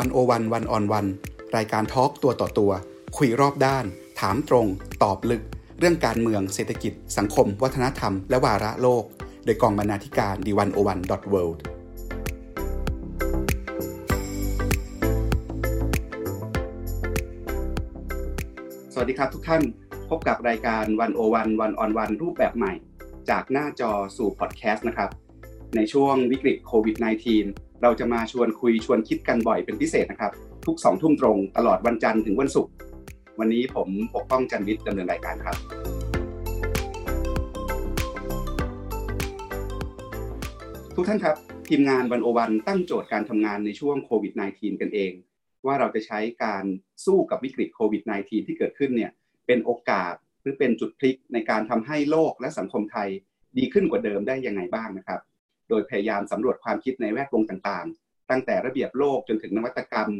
วันโอวันวันออนวันรายการทอล์กตัวต่อตัว คุยรอบด้าน ถามตรง ตอบลึก เรื่องการเมืองเศรษฐกิจ สังคม วัฒนธรรม และวาระโลก โดยกองบรรณาธิการดีวันโอวันดอทเวิลด์สวัสดีครับทุกท่านพบกับรายการวันโอวันวันออนวันรูปแบบใหม่ จากหน้าจอสู่พอดแคสต์นะครับ ในช่วงวิกฤตโควิด -19 เราจะมาชวนคุยชวนคิดกันบ่อยเป็นพิเศษนะครับ ทุกสองทุ่มตรงตลอดวันจันทร์ถึงวันศุกร์วันนี้ผมปกป้องจันวิทย์ดำเนินรายการครับ ทุกท่านครับ ทีมงานวันโอวันตั้งโจทย์การทำงานในช่วงโควิด -19 กันเอง ว่าเราจะใช้การสู้กับวิกฤตโควิด -19 ที่เกิดขึ้นเนี่ยเป็นโอกาสหรือเป็นจุดพลิกในการทำให้โลกและสังคมไทยดีขึ้นกว่าเดิมได้ยังไงบ้างนะครับ โดยพยายามสำรวจความคิดในแวดวงต่างๆ ตั้งแต่ระเบียบโลกจนถึงนวัตกรรม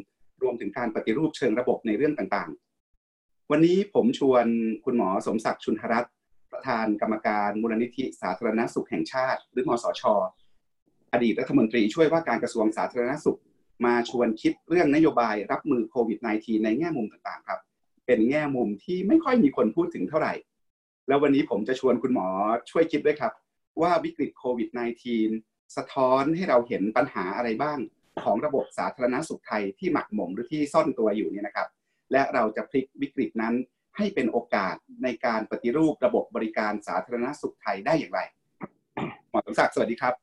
รวมถึงการปฏิรูปเชิงระบบในเรื่องต่างๆ วันนี้ผมชวนคุณหมอสมศักดิ์ชุนทรัตน์ประธานกรรมการมูลนิธิสาธารณสุขแห่งชาติ หรือมสช อดีตรัฐมนตรีช่วยว่าการกระทรวงสาธารณสุข มาชวนคิดเรื่องนโยบายรับมือโควิด -19 ในแง่มุมต่างๆ ครับ เป็นแง่มุมที่ไม่ค่อยมีคนพูดถึงเท่าไหร่ แล้ววันนี้ผมจะชวนคุณหมอช่วยคิดด้วยครับ ว่าวิกฤตโควิด -19 สะท้อนให้เราเห็นปัญหาอะไรบ้างของระบบสาธารณสุขไทยที่หมักหมมหรือที่ซ่อนตัวอยู่เนี่ยนะครับ และเราจะพลิกวิกฤตนั้นให้เป็นโอกาสในการปฏิรูประบบบริการสาธารณสุขไทยได้อย่างไร หมอสมศักดิ์สวัสดีครับ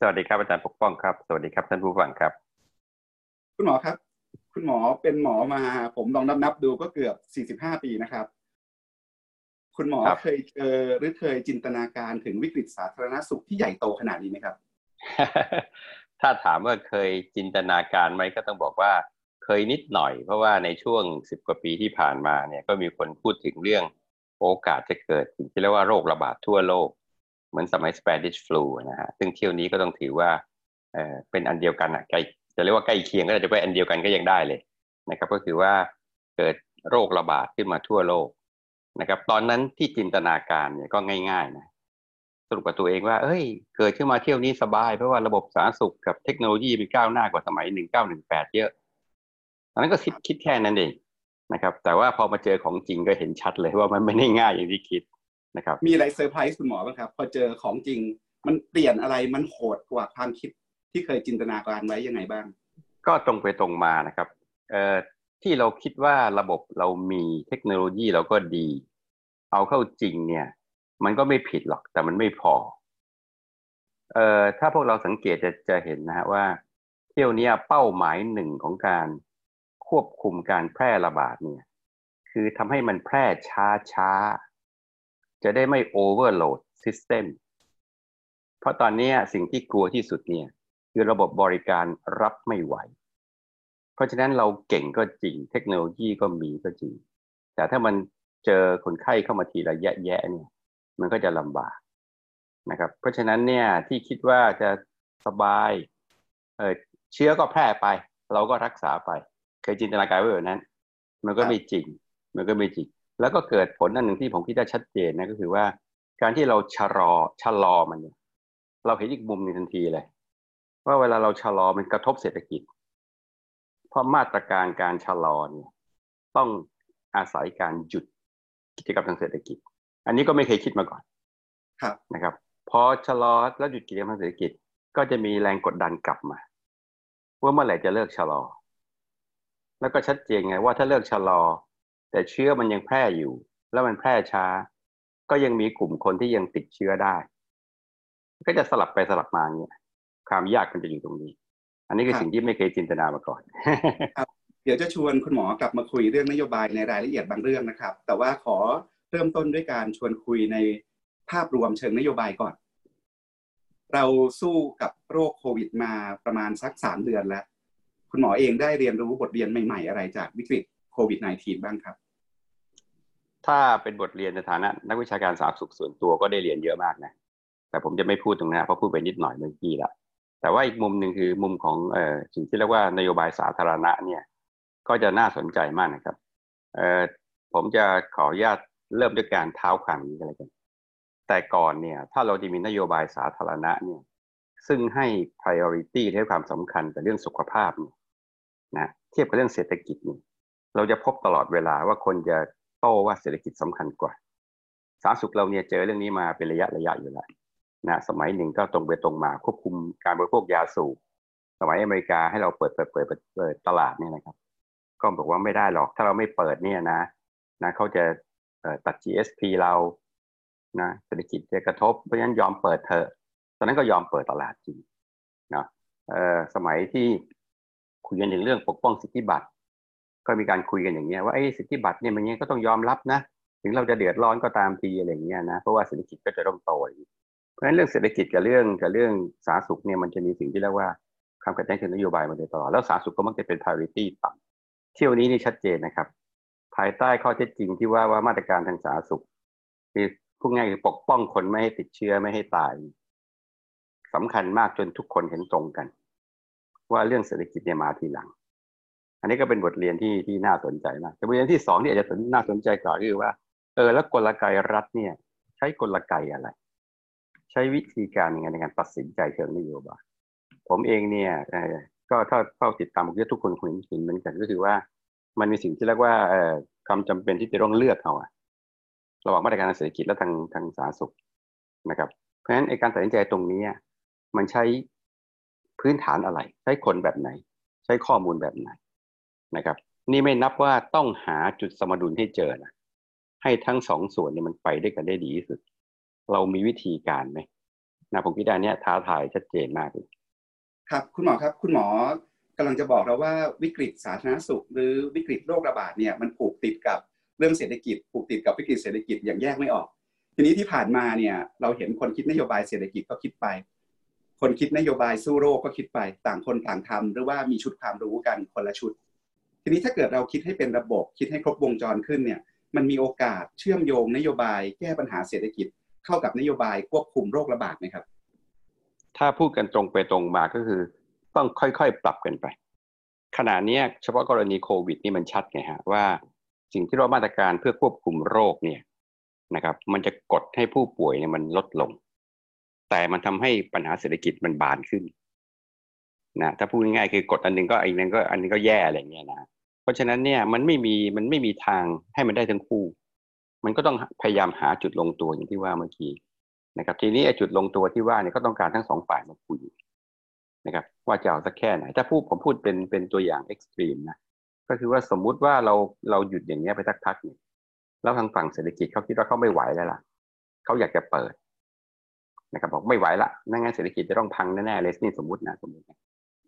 สวัสดีครับอาจารย์ปกป้องครับ สวัสดีครับท่านผู้ฟังครับ คุณหมอครับ คุณหมอเป็นหมอมาผมลองนับนับดูก็เกือบ 45 ปีนะครับ คุณหมอครับเคยเจอหรือเคยจินตนาการถึงวิกฤตสาธารณสุขที่ใหญ่โตขนาดนี้ไหมครับ ถ้าถามว่าเคยจินตนาการไหมก็ต้องบอกว่าเคยนิดหน่อย เพราะว่าในช่วงสิบกว่าปีที่ผ่านมาเนี่ยก็มีคนพูดถึงเรื่องโอกาสจะเกิดสิ่งที่เรียกว่าโรคระบาดทั่วโลก เหมือนสมัย Spanish flu นะฮะซึ่งเที่ยวนี้ก็ต้องถือว่าเออเป็นอันเดียวกันอะใกล้จะเรียกว่าใกล้เคียงก็อาจจะเป็นอันเดียวกันก็ยังได้เลยนะครับ ก็คือว่าเกิดโรคระบาดขึ้นมาทั่วโลก นะครับ ตอนนั้นที่จินตนาการเนี่ยก็ง่ายๆนะสรุปกับตัวเองว่า เอ้ย เกิดขึ้นมาเที่ยวนี้สบาย เพราะว่าระบบสาธารณสุขกับเทคโนโลยีมันก้าวหน้ากว่าสมัย1918เยอะตอนนั้นก็คิดคิดแค่นั้นเองนะครับ แต่ว่าพอมาเจอของจริงก็เห็นชัดเลยว่ามันไม่ได้ง่ายอย่างที่คิดนะครับ มีอะไรเซอร์ไพรส์คุณหมอบ้างครับ พอเจอของจริงมันเปลี่ยนอะไรมันโหดกว่าความคิดที่เคยจินตนาการไว้ยังไงบ้าง ก็ตรงไปตรงมานะครับเอ่อ ที่เราคิดว่าระบบเรามีเทคโนโลยีเราก็ดี เอาเข้าจริงเนี่ย มันก็ไม่ผิดหรอกแต่มันไม่พอเอ่อถ้าพวกเราสังเกตจะจะเห็นนะฮะว่า เที่ยวเนี้ยเป้าหมายหนึ่งของการควบคุมการแพร่ระบาดเนี่ย คือทำให้มันแพร่ช้าช้าจะได้ไม่ overload system เพราะตอนนี้สิ่งที่กลัวที่สุดเนี่ย คือระบบบริการรับไม่ไหว เพราะฉะนั้นเราเก่งก็จริง เทคโนโลยีก็มีก็จริง แต่ถ้ามันเจอคนไข้เข้ามาทีละแยะแยะๆเนี่ย มันก็จะลำบากนะครับ เพราะฉะนั้นเนี่ยที่คิดว่าจะสบายเออเชื้อก็แพร่ไป เราก็รักษาไป เคยจินตนาการไว้แบบนั้น มันก็ไม่จริง มันก็ไม่จริง แล้วก็เกิดผลอันหนึ่งที่ผมคิดว่าชัดเจนนะก็คือว่า การที่เราชะลอชะลอมันเนี่ยเราเห็นอีกมุมหนึงทันทีเลย ว่าเวลาเราชะลอมันกระทบเศรษฐกิจ เพราะมาตรการการชะลอเนี่ยต้องอาศัยการหยุดกิจกรรมทางเศรษฐกิจ อันนี้ก็ไม่เคยคิดมาก่อนครับนะครับพอชะลอแล้วหยุดกิจกรรมทางเศรษฐกิจ ก็จะมีแรงกดดันกลับมา ว่าเมื่อไหร่จะเลิกชะลอ แล้วก็ชัดเจนไงว่าถ้าเลิกชะลอ แต่เชื้อมันยังแพร่อยู่ แล้วมันแพร่ช้า ก็ยังมีกลุ่มคนที่ยังติดเชื้อได้ ก็จะสลับไปสลับมาเนี่ยความยากมันจะอยู่ตรงนี้ อันนี้คือครับสิ่งที่ไม่เคยจินตนามาก่อนเดี๋ยวจะชวนคุณหมอกลับมาคุยเรื่องนโยบายในรายละเอียดบางเรื่องนะครับ แต่ว่าขอเริ่มต้นด้วยการชวนคุยในภาพรวมเชิงนโยบายก่อน เราสู้กับโรคโควิดมาประมาณสักสามเดือนแล้ว คุณหมอเองได้เรียนรู้บทเรียนใหม่ๆ อะไรจากวิกฤตโควิด -19 บ้างครับ ถ้าเป็นบทเรียนในฐานะ นักวิชาการสาธารณสุขส่วนตัวก็ได้เรียนเยอะมากนะ แต่ผมจะไม่พูดตรงนั้นเพราะพูดไปนิดหน่อยเมื่อกี้ละ แต่ว่าอีกมุมหนึ่งคือมุมของเอ่อสิ่งที่เรียกว่านโยบายสาธารณะเนี่ยก็จะน่าสนใจมากนะครับเอ่อผมจะขออนุญาตเริ่มด้วยการเท้าความนี้กันเลยกัน แต่ก่อนเนี่ยถ้าเราจะมีนโยบายสาธารณะเนี่ยซึ่งให้ priority ให้ความสำคัญกับเรื่องสุขภาพเนี่ยนะเทียบกับเรื่องเศรษฐกิจนี่เราจะพบตลอดเวลาว่าคนจะโต้ว่าเศรษฐกิจสำคัญกว่าสาธารณสุขเราเนี่ยเจอเรื่องนี้มาเป็นระยะระยะอยู่แล้ว นะสมัยหนึ่งก็ตรงไปตรงมาควบคุมการบริโภคยาสูบสมัยอเมริกาให้เราเปิดเปิดเปิดเปิดตลาดเนี่ยนะครับ ก็บอกว่าไม่ได้หรอกถ้าเราไม่เปิดเนี่ยนะนะเขาจะตัด GSP เรานะเศรษฐกิจจะกระทบเพราะฉะนั้นยอมเปิดเถอะตอนนั้นก็ยอมเปิดตลาดจริงนะสมัยที่คุยกันถึงเรื่องปกป้องสิทธิบัตร ก็มีการคุยกันอย่างเงี้ยว่าไอ้สิทธิบัตรเนี่ยมันเงี้ยก็ต้องยอมรับนะ ถึงเราจะเดือดร้อนก็ตามทีอะไรอย่างเงี้ยนะเพราะว่าเศรษฐกิจก็จะต้องโต เพราะฉะนั้นเรื่องเศรษฐกิจกับเรื่องกับเรื่องสาธารณสุขเนี่ยมันจะมีสิ่งที่เรียกว่าความขัดแย้งเชิงนโยบายมาโดยตลอดแล้วสาธารณสุขก็มักจะเป็น priority ต่ำเที่ยวนี้นี่ชัดเจนนะครับ ภายใต้ข้อเท็จจริงที่ว่าว่ามาตรการทางสาธารณสุขมีพูดง่ายคือปกป้องคนไม่ให้ติดเชื้อไม่ให้ตายสำคัญมากจนทุกคนเห็นตรงกัน ว่าเรื่องเศรษฐกิจเนี่ยมาทีหลัง อันนี้ก็เป็นบทเรียนที่ที่น่าสนใจมากแต่บทเรียนที่สองที่อาจจะน่าสนใจกว่าคือว่าเออแล้วกลไกรัฐเนี่ย ใช้กลไกอะไร ใช้วิธีการยังไงในการตัดสินใจเชิงนโยบายผมเองเนี่ยก็ถ้าเฝ้าติดตามผมว่าทุกคนคงเห็นเหมือนกันก็คือว่า มันมีสิ่งที่เรียกว่าความจำเป็นที่จะต้องเลือกเอาอะระหว่างมาตรการเศรษฐกิจและทางทางสาธารณสุขนะครับ เพราะฉะนั้นไอการตัดสินใจตรงนี้มันใช้พื้นฐานอะไร ใช้คนแบบไหน ใช้ข้อมูลแบบไหนนะครับ นี่ไม่นับว่าต้องหาจุดสมดุลให้เจอนะให้ทั้งสองส่วนเนี่ยมันไปด้วยกันได้ดีที่สุด เรามีวิธีการไหมนะผมคิดว่านี้ท้าทายชัดเจนมากเลยครับคุณหมอครับคุณหมอกำลังจะบอกเราว่าวิกฤตสาธารณสุข หรือวิกฤตโรคระบาดเนี่ยมันผูกติดกับเรื่องเศรษฐกิจผูกติดกับวิกฤตเศรษฐกิจอย่างแยกไม่ออก ทีนี้ที่ผ่านมาเนี่ยเราเห็นคนคิดนโยบายเศรษฐกิจก็คิดไป คนคิดนโยบายสู้โรคก็คิดไป ต่างคนต่างทำหรือว่ามีชุดความรู้กันคนละชุด ทีนี้ถ้าเกิดเราคิดให้เป็นระบบคิดให้ครบวงจรขึ้นเนี่ยมันมีโอกาสเชื่อมโยงนโยบายแก้ปัญหาเศรษฐกิจ เข้ากับนโยบายควบคุมโรคระบาดไหมครับ ถ้าพูดกันตรงไปตรงมาก็คือ ต้องค่อยๆปรับกันไป ขณะนี้เฉพาะกรณีโควิดนี่มันชัดไงฮะว่าสิ่งที่เรามาตรการเพื่อควบคุมโรคเนี่ยนะครับ มันจะกดให้ผู้ป่วยเนี่ยมันลดลง แต่มันทำให้ปัญหาเศรษฐกิจมันบานขึ้นนะถ้าพูดง่ายๆคือกดอันนึงก็อีกนึงก็อันนี้ก็แย่อะไรเงี้ยนะเพราะฉะนั้นเนี่ยมันไม่มีมันไม่มีทางให้มันได้ทั้งคู่ มันก็ต้องพยายามหาจุดลงตัวอย่างที่ว่าเมื่อกี้นะครับ ทีนี้ไอ้จุดลงตัวที่ว่าเนี่ยก็ต้องการทั้งสองฝ่ายมาคุยนะครับ ว่าจะเอาสักแค่ไหน ถ้าพูดผมพูดเป็นเป็นตัวอย่างเอ็กซ์ตรีมนะก็คือว่าสมมุติว่าเราเราหยุดอย่างเงี้ยไปสักพักหนึ่งแล้วทางฝั่งเศรษฐกิจเขาคิดว่าเขาไม่ไหวแล้วล่ะเขาอยากจะเปิดนะครับบอกไม่ไหวละนั่นงั้นเศรษฐกิจจะต้องพังแน่ๆเลยนี่สมมตินะสมมติ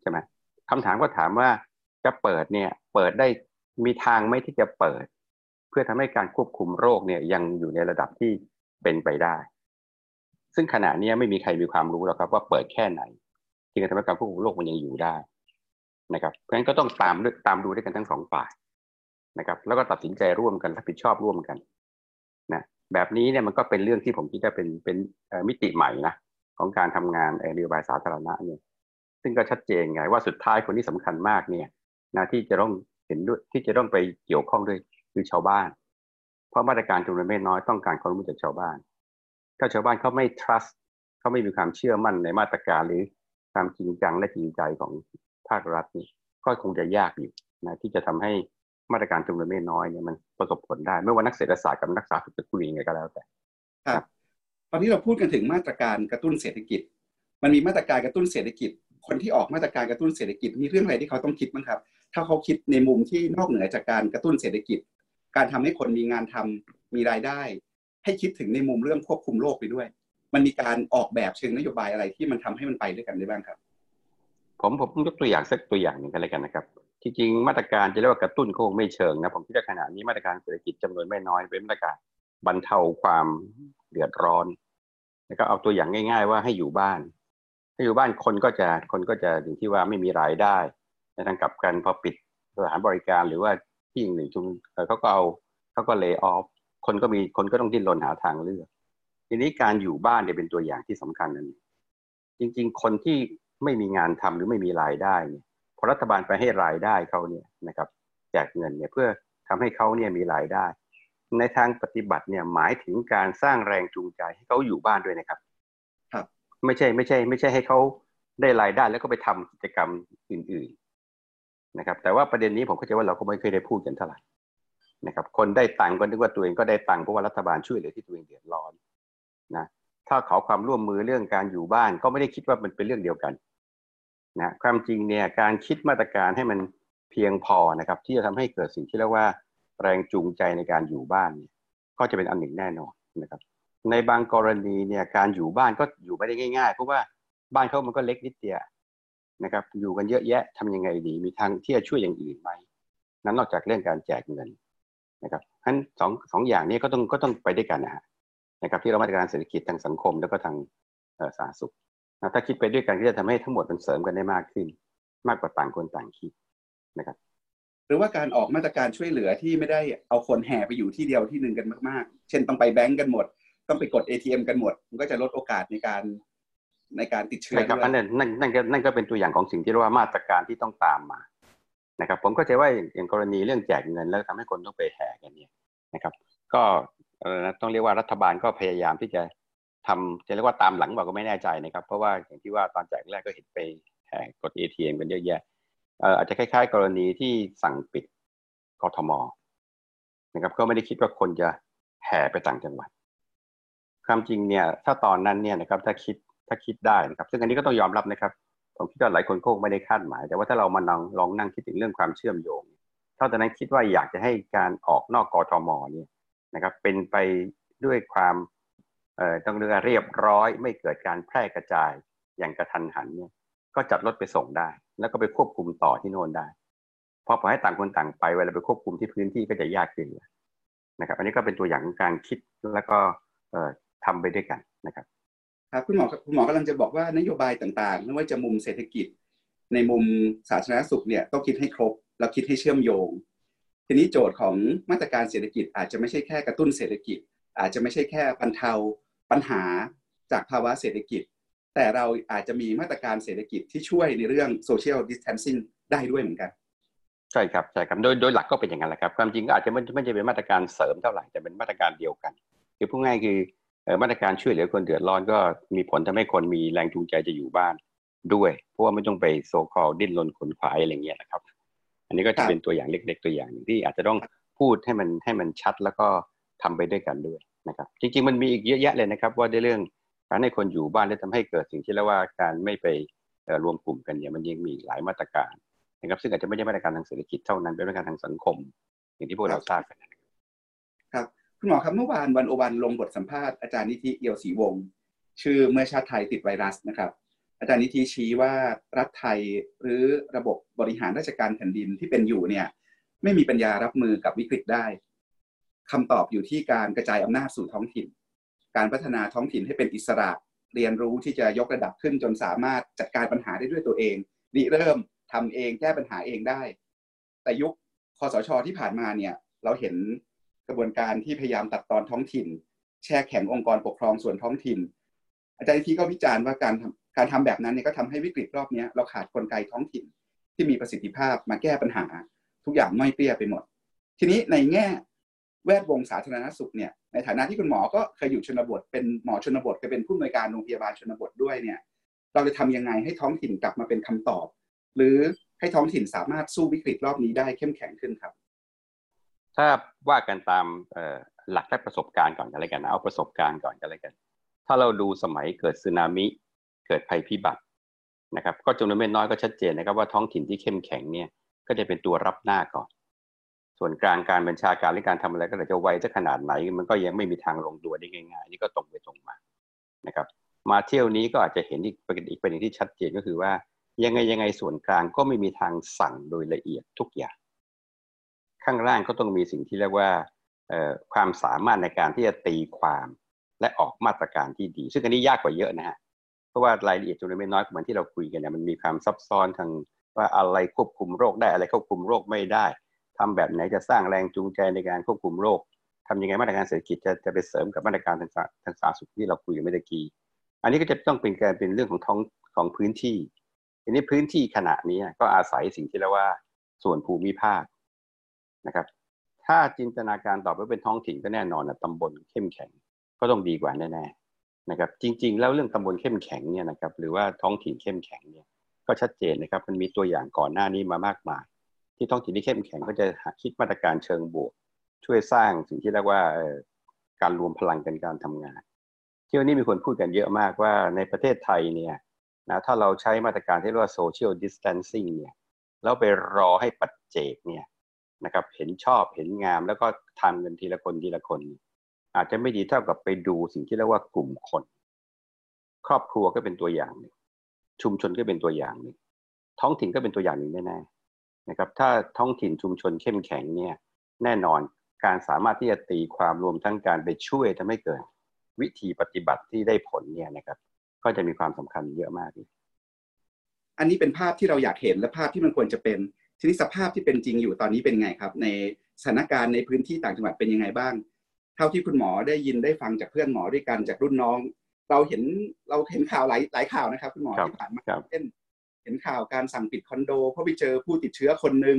ใช่ไหมคำถามก็ถามว่าจะเปิดเนี่ย เปิดได้มีทางไหมที่จะเปิด พื่อทำให้การควบคุมโรคเนี่ยยังอยู่ในระดับที่เป็นไปได้ ซึ่งขณะนี้ไม่มีใครมีความรู้แล้วครับว่าเปิดแค่ไหนที่จะทำให้การควบคุมโรคมันยังอยู่ได้นะครับเพราะฉะนั้นก็ต้องตามตามดูด้วยกันทั้งสองฝ่ายนะครับ แล้วก็ตัดสินใจร่วมกันรับผิดชอบร่วมกันนะแบบนี้เนี่ยมันก็เป็นเรื่องที่ผมคิดว่าเป็นเป็นมิติใหม่นะของการทำงานนโยบายสาธารณะเนี่ย ซึ่งก็ชัดเจนไงว่าสุดท้ายคนที่สำคัญมากเนี่ยนะที่จะต้องเห็นด้วยที่จะต้องไปเกี่ยวข้องด้วย คือชาวบ้าน เพราะมาตรการจำนวนไม่น้อยต้องการความรู้จากชาวบ้าน ถ้าชาวบ้านเขาไม่ trust เขาไม่มีความเชื่อมั่นในมาตรการหรือความจริงจังและจริงใจของภาครัฐนี่ก็คงจะยากอยู่นะที่จะทำให้มาตรการจำนวนไม่น้อยเนี่ยมันประสบผลได้ไม่ว่านักเศรษฐศาสตร์กับนักสาธารณสุขจะคุยยังไงก็แล้วแต่ครับตอนนี้เราพูดกันถึงมาตรการกระตุ้นเศรษฐกิจ มันมีมาตรการกระตุ้นเศรษฐกิจ คนที่ออกมาตรการกระตุ้นเศรษฐกิจมีเรื่องอะไรที่เขาต้องคิดบ้างครับ ถ้าเขาคิดในมุมที่นอกเหนือจากการกระตุ้นเศรษฐกิจ การทำให้คนมีงานทำมีรายได้ ให้คิดถึงในมุมเรื่องควบคุมโรคไปด้วย มันมีการออกแบบเชิงนโยบายอะไรที่มันทำให้มันไปด้วยกันได้บ้างครับ ผมผมยกตัวอย่างสักตัวอย่างหนึ่งกันเลยกันนะครับจริงๆมาตรการจะเรียกว่ากระตุ้นคงไม่เชิงนะผมคิดว่าขณะนี้มาตรการเศรษฐกิจจำนวนไม่น้อยเป็นมาตรการบรรเทาความเดือดร้อนแล้วก็เอาตัวอย่างง่าย ๆ ว่าให้อยู่บ้านถ้อยู่บ้านคนก็จะคนก็จะอย่างที่ว่าไม่มีรายได้ในทางกลับกันพอปิดสถานบริการหรือว่า ที่หนึ่งชุมเขาก็เอาเขาก็เลิกออฟคนก็มีคนก็ต้องดิ้นรนหาทางเลือก ทีนี้การอยู่บ้านเนี่ยเป็นตัวอย่างที่สำคัญนั่นจริง ๆ คนที่ไม่มีงานทำหรือไม่มีรายได้เนี่ยพอรัฐบาลไปให้รายได้เขาเนี่ยนะครับแจกเงินเนี่ยเพื่อทำให้เขาเนี่ยมีรายได้ ในทางปฏิบัติเนี่ยหมายถึงการสร้างแรงจูงใจให้เขาอยู่บ้านด้วยนะครับไม่ใช่ไม่ใช่ ไม่ใช่ให้เขาได้รายได้แล้วก็ไปทำกิจกรรมอื่น นะครับแต่ว่าประเด็นนี้ผมเข้าใจว่าเราก็ไม่เคยได้พูดกันเท่าไหร่นะครับคนได้ตังค์ก็นึกว่าตัวเองก็ได้ตังค์เพราะว่ารัฐบาลช่วยเหลือที่ตัวเองเดือดร้อนนะถ้าขอความร่วมมือเรื่องการอยู่บ้านก็ไม่ได้คิดว่ามันเป็นเรื่องเดียวกันนะความจริงเนี่ยการคิดมาตรการให้มันเพียงพอนะครับ ที่จะทำให้เกิดสิ่งที่เรียกว่าแรงจูงใจในการอยู่บ้านเนี่ยก็จะเป็นอันหนึ่งแน่นอนนะครับ ในบางกรณีเนี่ยการอยู่บ้านก็อยู่ไม่ได้ง่ายๆเพราะว่าบ้านเขามันก็เล็กนิดเดียว นะครับอยู่กันเยอะแยะทำยังไงดี มีทางที่จะช่วยอย่างอื่นไหมนั้นนอกจากเรื่องการแจกเงินนะครับทั้นสองสองอย่างนี้ก็ต้องก็ต้องไปด้วยกันนะฮะนะครับที่เรามาตรการเศรษฐกิจทางสังคมแล้วก็ทางสาธารณสุขถ้าคิดไปด้วยกันก็จะทำให้ทั้งหมดมันเสริมกันได้มากขึ้น มากกว่าต่างคนต่างคิดนะครับ หรือว่าการออกมาตรการช่วยเหลือที่ไม่ได้เอาคนแห่ไปอยู่ที่เดียวที่หนึ่งกันมาก ๆ เช่นต้องไปแบงก์กันหมด ต้องไปกด ATM กันหมด มันก็จะลดโอกาสในการ ในการติดเชื้อครับนั่นนั่นนั่นก็นั่นก็เป็นตัวอย่างของสิ่งที่เรียกว่ามาตรการที่ต้องตามมานะครับ ผมก็จะว่าอย่างกรณีเรื่องแจกเงินแล้วทำให้คนต้องไปแห่กันเนี่ยนะครับ ก็ต้องเรียกว่ารัฐบาลก็พยายามที่จะทำจะเรียกว่าตามหลังบอกก็ไม่แน่ใจนะครับ เพราะว่าอย่างที่ว่าตอนแจกแรกก็เห็นไปแห่กด ATM กันเยอะแยะอาจจะคล้าย ๆ กรณีที่สั่งปิดกทมนะครับ ก็ไม่ได้คิดว่าคนจะแห่ไปต่างจังหวัดความจริงเนี่ยถ้าตอนนั้นเนี่ยนะครับถ้าคิด ถ้าคิดได้นะครับ ซึ่งอันนี้ก็ต้องยอมรับนะครับผมคิดว่าหลายคนคงไม่ได้คาดหมาย แต่ว่าถ้าเรามาลองลองนั่งคิดถึงเรื่องความเชื่อมโยงถ้าแตอนนั้นคิดว่าอยากจะให้การออกนอกกทมเนี่ยนะครับ เป็นไปด้วยความเอ่อต้องเรียกเรียบร้อย ไม่เกิดการแพร่กระจายอย่างกระทันหันเนี่ย ก็จัดรถไปส่งได้ แล้วก็ไปควบคุมต่อที่โน่นได้เพราะพอให้ต่างคนต่างไปเวลาไปควบคุมที่พื้นที่ก็จะยากขึ้นนะครับ อันนี้ก็เป็นตัวอย่างของการคิดแล้วก็เอ่อทำไปด้วยกันนะครับ ครับคุณหมอคุณหมอกำลังจะบอกว่านโยบายต่างๆ ไม่ว่าจะมุมเศรษฐกิจ ในมุมสาธารณสุขเนี่ยต้องคิดให้ครบแล้วคิดให้เชื่อมโยง ทีนี้โจทย์ของมาตรการเศรษฐกิจอาจจะไม่ใช่แค่กระตุ้นเศรษฐกิจ อาจจะไม่ใช่แค่บรรเทาปัญหาจากภาวะเศรษฐกิจ แต่เราอาจจะมีมาตรการเศรษฐกิจที่ช่วยในเรื่อง social distancing ได้ด้วยเหมือนกันใช่ครับใช่ครับโดยโดยหลักก็เป็นอย่างนั้นแหละครับความจริงก็อาจจะไม่ไม่ใช่เป็นมาตรการเสริมเท่าไหร่แต่เป็นมาตรการเดียวกัน คือพูดง่ายคือ มาตรการช่วยเหลือคนเดือดร้อนก็มีผลทำให้คนมีแรงจูงใจจะอยู่บ้านด้วย เพราะว่าไม่ต้องไปโซคอลดิ้นรนขนขวายอะไรเงี้ยนะครับ อันนี้ก็จะเป็นตัวอย่างเล็ก ๆ ตัวอย่างหนึ่งที่อาจจะต้องพูดให้มันให้มันชัดแล้วก็ทำไปด้วยกันด้วยนะครับ จริง ๆ มันมีอีกเยอะแยะเลยนะครับ ว่าในเรื่องการให้คนอยู่บ้านและทำให้เกิดสิ่งที่เรียกว่าการไม่ไปรวมกลุ่มกันเนี่ยมันยังมีหลายมาตรการนะครับ ซึ่งอาจจะไม่ใช่มาตรการทางเศรษฐกิจเท่านั้นเป็นมาตรการทางสังคม อย่างที่พวกเราทราบกัน คุณหมอครับเมื่อวานวันโอวันลงบทสัมภาษณ์อาจารย์นิธิเอียวศรีวงศ์ชื่อเมื่อชาติไทยติดไวรัสนะครับ อาจารย์นิธิชี้ว่ารัฐไทยหรือระบบบริหารราชการแผ่นดินที่เป็นอยู่เนี่ยไม่มีปัญญารับมือกับวิกฤตได้คำตอบอยู่ที่การกระจายอำนาจสู่ท้องถิ่น การพัฒนาท้องถิ่นให้เป็นอิสระ เรียนรู้ที่จะยกระดับขึ้นจนสามารถจัดการปัญหาได้ด้วยตัวเองริเริ่มทำเองแก้ปัญหาเองได้ แต่ยุคคอสชที่ผ่านมาเนี่ยเราเห็น กระบวนการที่พยายามตัดตอนท้องถิ่น แช่แข็งองค์กรปกครองส่วนท้องถิ่น อาจารย์ทีก็วิจารณ์ว่าการการทำแบบนั้นเนี่ยก็ทำให้วิกฤตรอบนี้เราขาดกลไกท้องถิ่นที่มีประสิทธิภาพมาแก้ปัญหา ทุกอย่างไม่เปรี้ยไปหมด ทีนี้ในแง่แวดวงสาธารณสุขเนี่ยในฐานะที่คุณหมอก็เคยอยู่ชนบท เป็นหมอชนบทเคยเป็นผู้อำนวยการโรงพยาบาลชนบทด้วยเนี่ยเราจะทำยังไงให้ท้องถิ่นกลับมาเป็นคำตอบ หรือให้ท้องถิ่นสามารถสู้วิกฤตรอบนี้ได้เข้มแข็งขึ้นครับ ถ้าว่ากันตามหลักและประสบการณ์ก่อนกันเลยกันนะเอาประสบการณ์ก่อนกันเลยกัน ถ้าเราดูสมัยเกิดสึนามิเกิดภัยพิบัตินะครับก็จำนวนไม่น้อยก็ชัดเจนนะครับว่าท้องถิ่นที่เข้มแข็งเนี่ยก็จะเป็นตัวรับหน้าก่อน ส่วนกลางการบัญชาการหรือการทำอะไรก็จะไวจะขนาดไหน มันก็ยังไม่มีทางลงตัวได้ง่ายๆนี่ก็ตรงไปตรงมานะครับ มาเที่ยวนี้ก็อาจจะเห็นอีกประเด็นอีกประเด็นที่ชัดเจนก็คือว่ายังไงยังไงส่วนกลางก็ไม่มีทางสั่งโดยละเอียดทุกอย่าง ข้างล่างก็ต้องมีสิ่งที่เรียกว่าความสามารถในการที่จะตีความและออกมาตรการที่ดี ซึ่งอันนี้ยากกว่าเยอะนะฮะเพราะว่ารายละเอียดจำนวนไม่น้อยเหมือนที่เราคุยกันเนี่ยมันมีความซับซ้อนทางว่าอะไรควบคุมโรคได้อะไรควบคุมโรคไม่ได้ทำแบบไหนจะสร้างแรงจูงใจในการควบคุมโรคทำยังไงมาตรการเศรษฐกิจจะจะไปเสริมกับมาตรการทางทางสาธารณสุขที่เราคุยกันเมื่อกี้อันนี้ก็จะต้องเป็นการเป็นเรื่องของท้องของพื้นที่ทีนี้พื้นที่ขณะนี้ก็อาศัยสิ่งที่เรียกว่าส่วนภูมิภาค นะครับถ้าจินตนาการต่อไปเป็นท้องถิ่นก็แน่นอนนะตำบลเข้มแข็งก็ต้องดีกว่าแน่ๆนะครับจริง ๆ แล้วเรื่องตำบลเข้มแข็งเนี่ยนะครับหรือว่าท้องถิ่นเข้มแข็งเนี่ยก็ชัดเจนนะครับมันมีตัวอย่างก่อนหน้านี้มามากมาย ที่ท้องถิ่นที่เข้มแข็งก็จะคิดมาตรการเชิงบวก ช่วยสร้างสิ่งที่เรียกว่าการรวมพลังกันการทำงาน ที่วันนี้มีคนพูดกันเยอะมากว่าในประเทศไทยเนี่ยนะถ้าเราใช้มาตรการที่เรียกว่า social distancing เนี่ยแล้วไปรอให้ปัจเจกเนี่ย นะครับเห็นชอบเห็นงามแล้วก็ทำเงินทีละคนทีละคน อาจจะไม่ดีเท่ากับไปดูสิ่งที่เรียกว่ากลุ่มคน ครอบครัวก็เป็นตัวอย่างหนึ่งชุมชนก็เป็นตัวอย่างหนึ่งท้องถิ่นก็เป็นตัวอย่างหนึ่งแน่ๆนะครับ ถ้าท้องถิ่นชุมชนเข้มแข็งเนี่ยแน่นอนการสามารถที่จะตีความรวมทั้งการไปช่วยทำให้เกิด วิธีปฏิบัติที่ได้ผลเนี่ยนะครับ ก็จะมีความสำคัญเยอะมาก อันนี้เป็นภาพที่เราอยากเห็นและภาพที่มันควรจะเป็น ทีนี้สภาพที่เป็นจริงอยู่ตอนนี้เป็นไงครับ ในสถานการณ์ในพื้นที่ต่างจังหวัดเป็นยังไงบ้าง เท่าที่คุณหมอได้ยินได้ฟังจากเพื่อนหมอด้วยกันจากรุ่นน้อง เราเห็นเราเห็นข่าวหลายหลายข่าวนะครับ คุณหมอที่ผ่านมาเช่นเห็นข่าวการสั่งปิดคอนโด เพราะไปเจอผู้ติดเชื้อคนหนึ่ง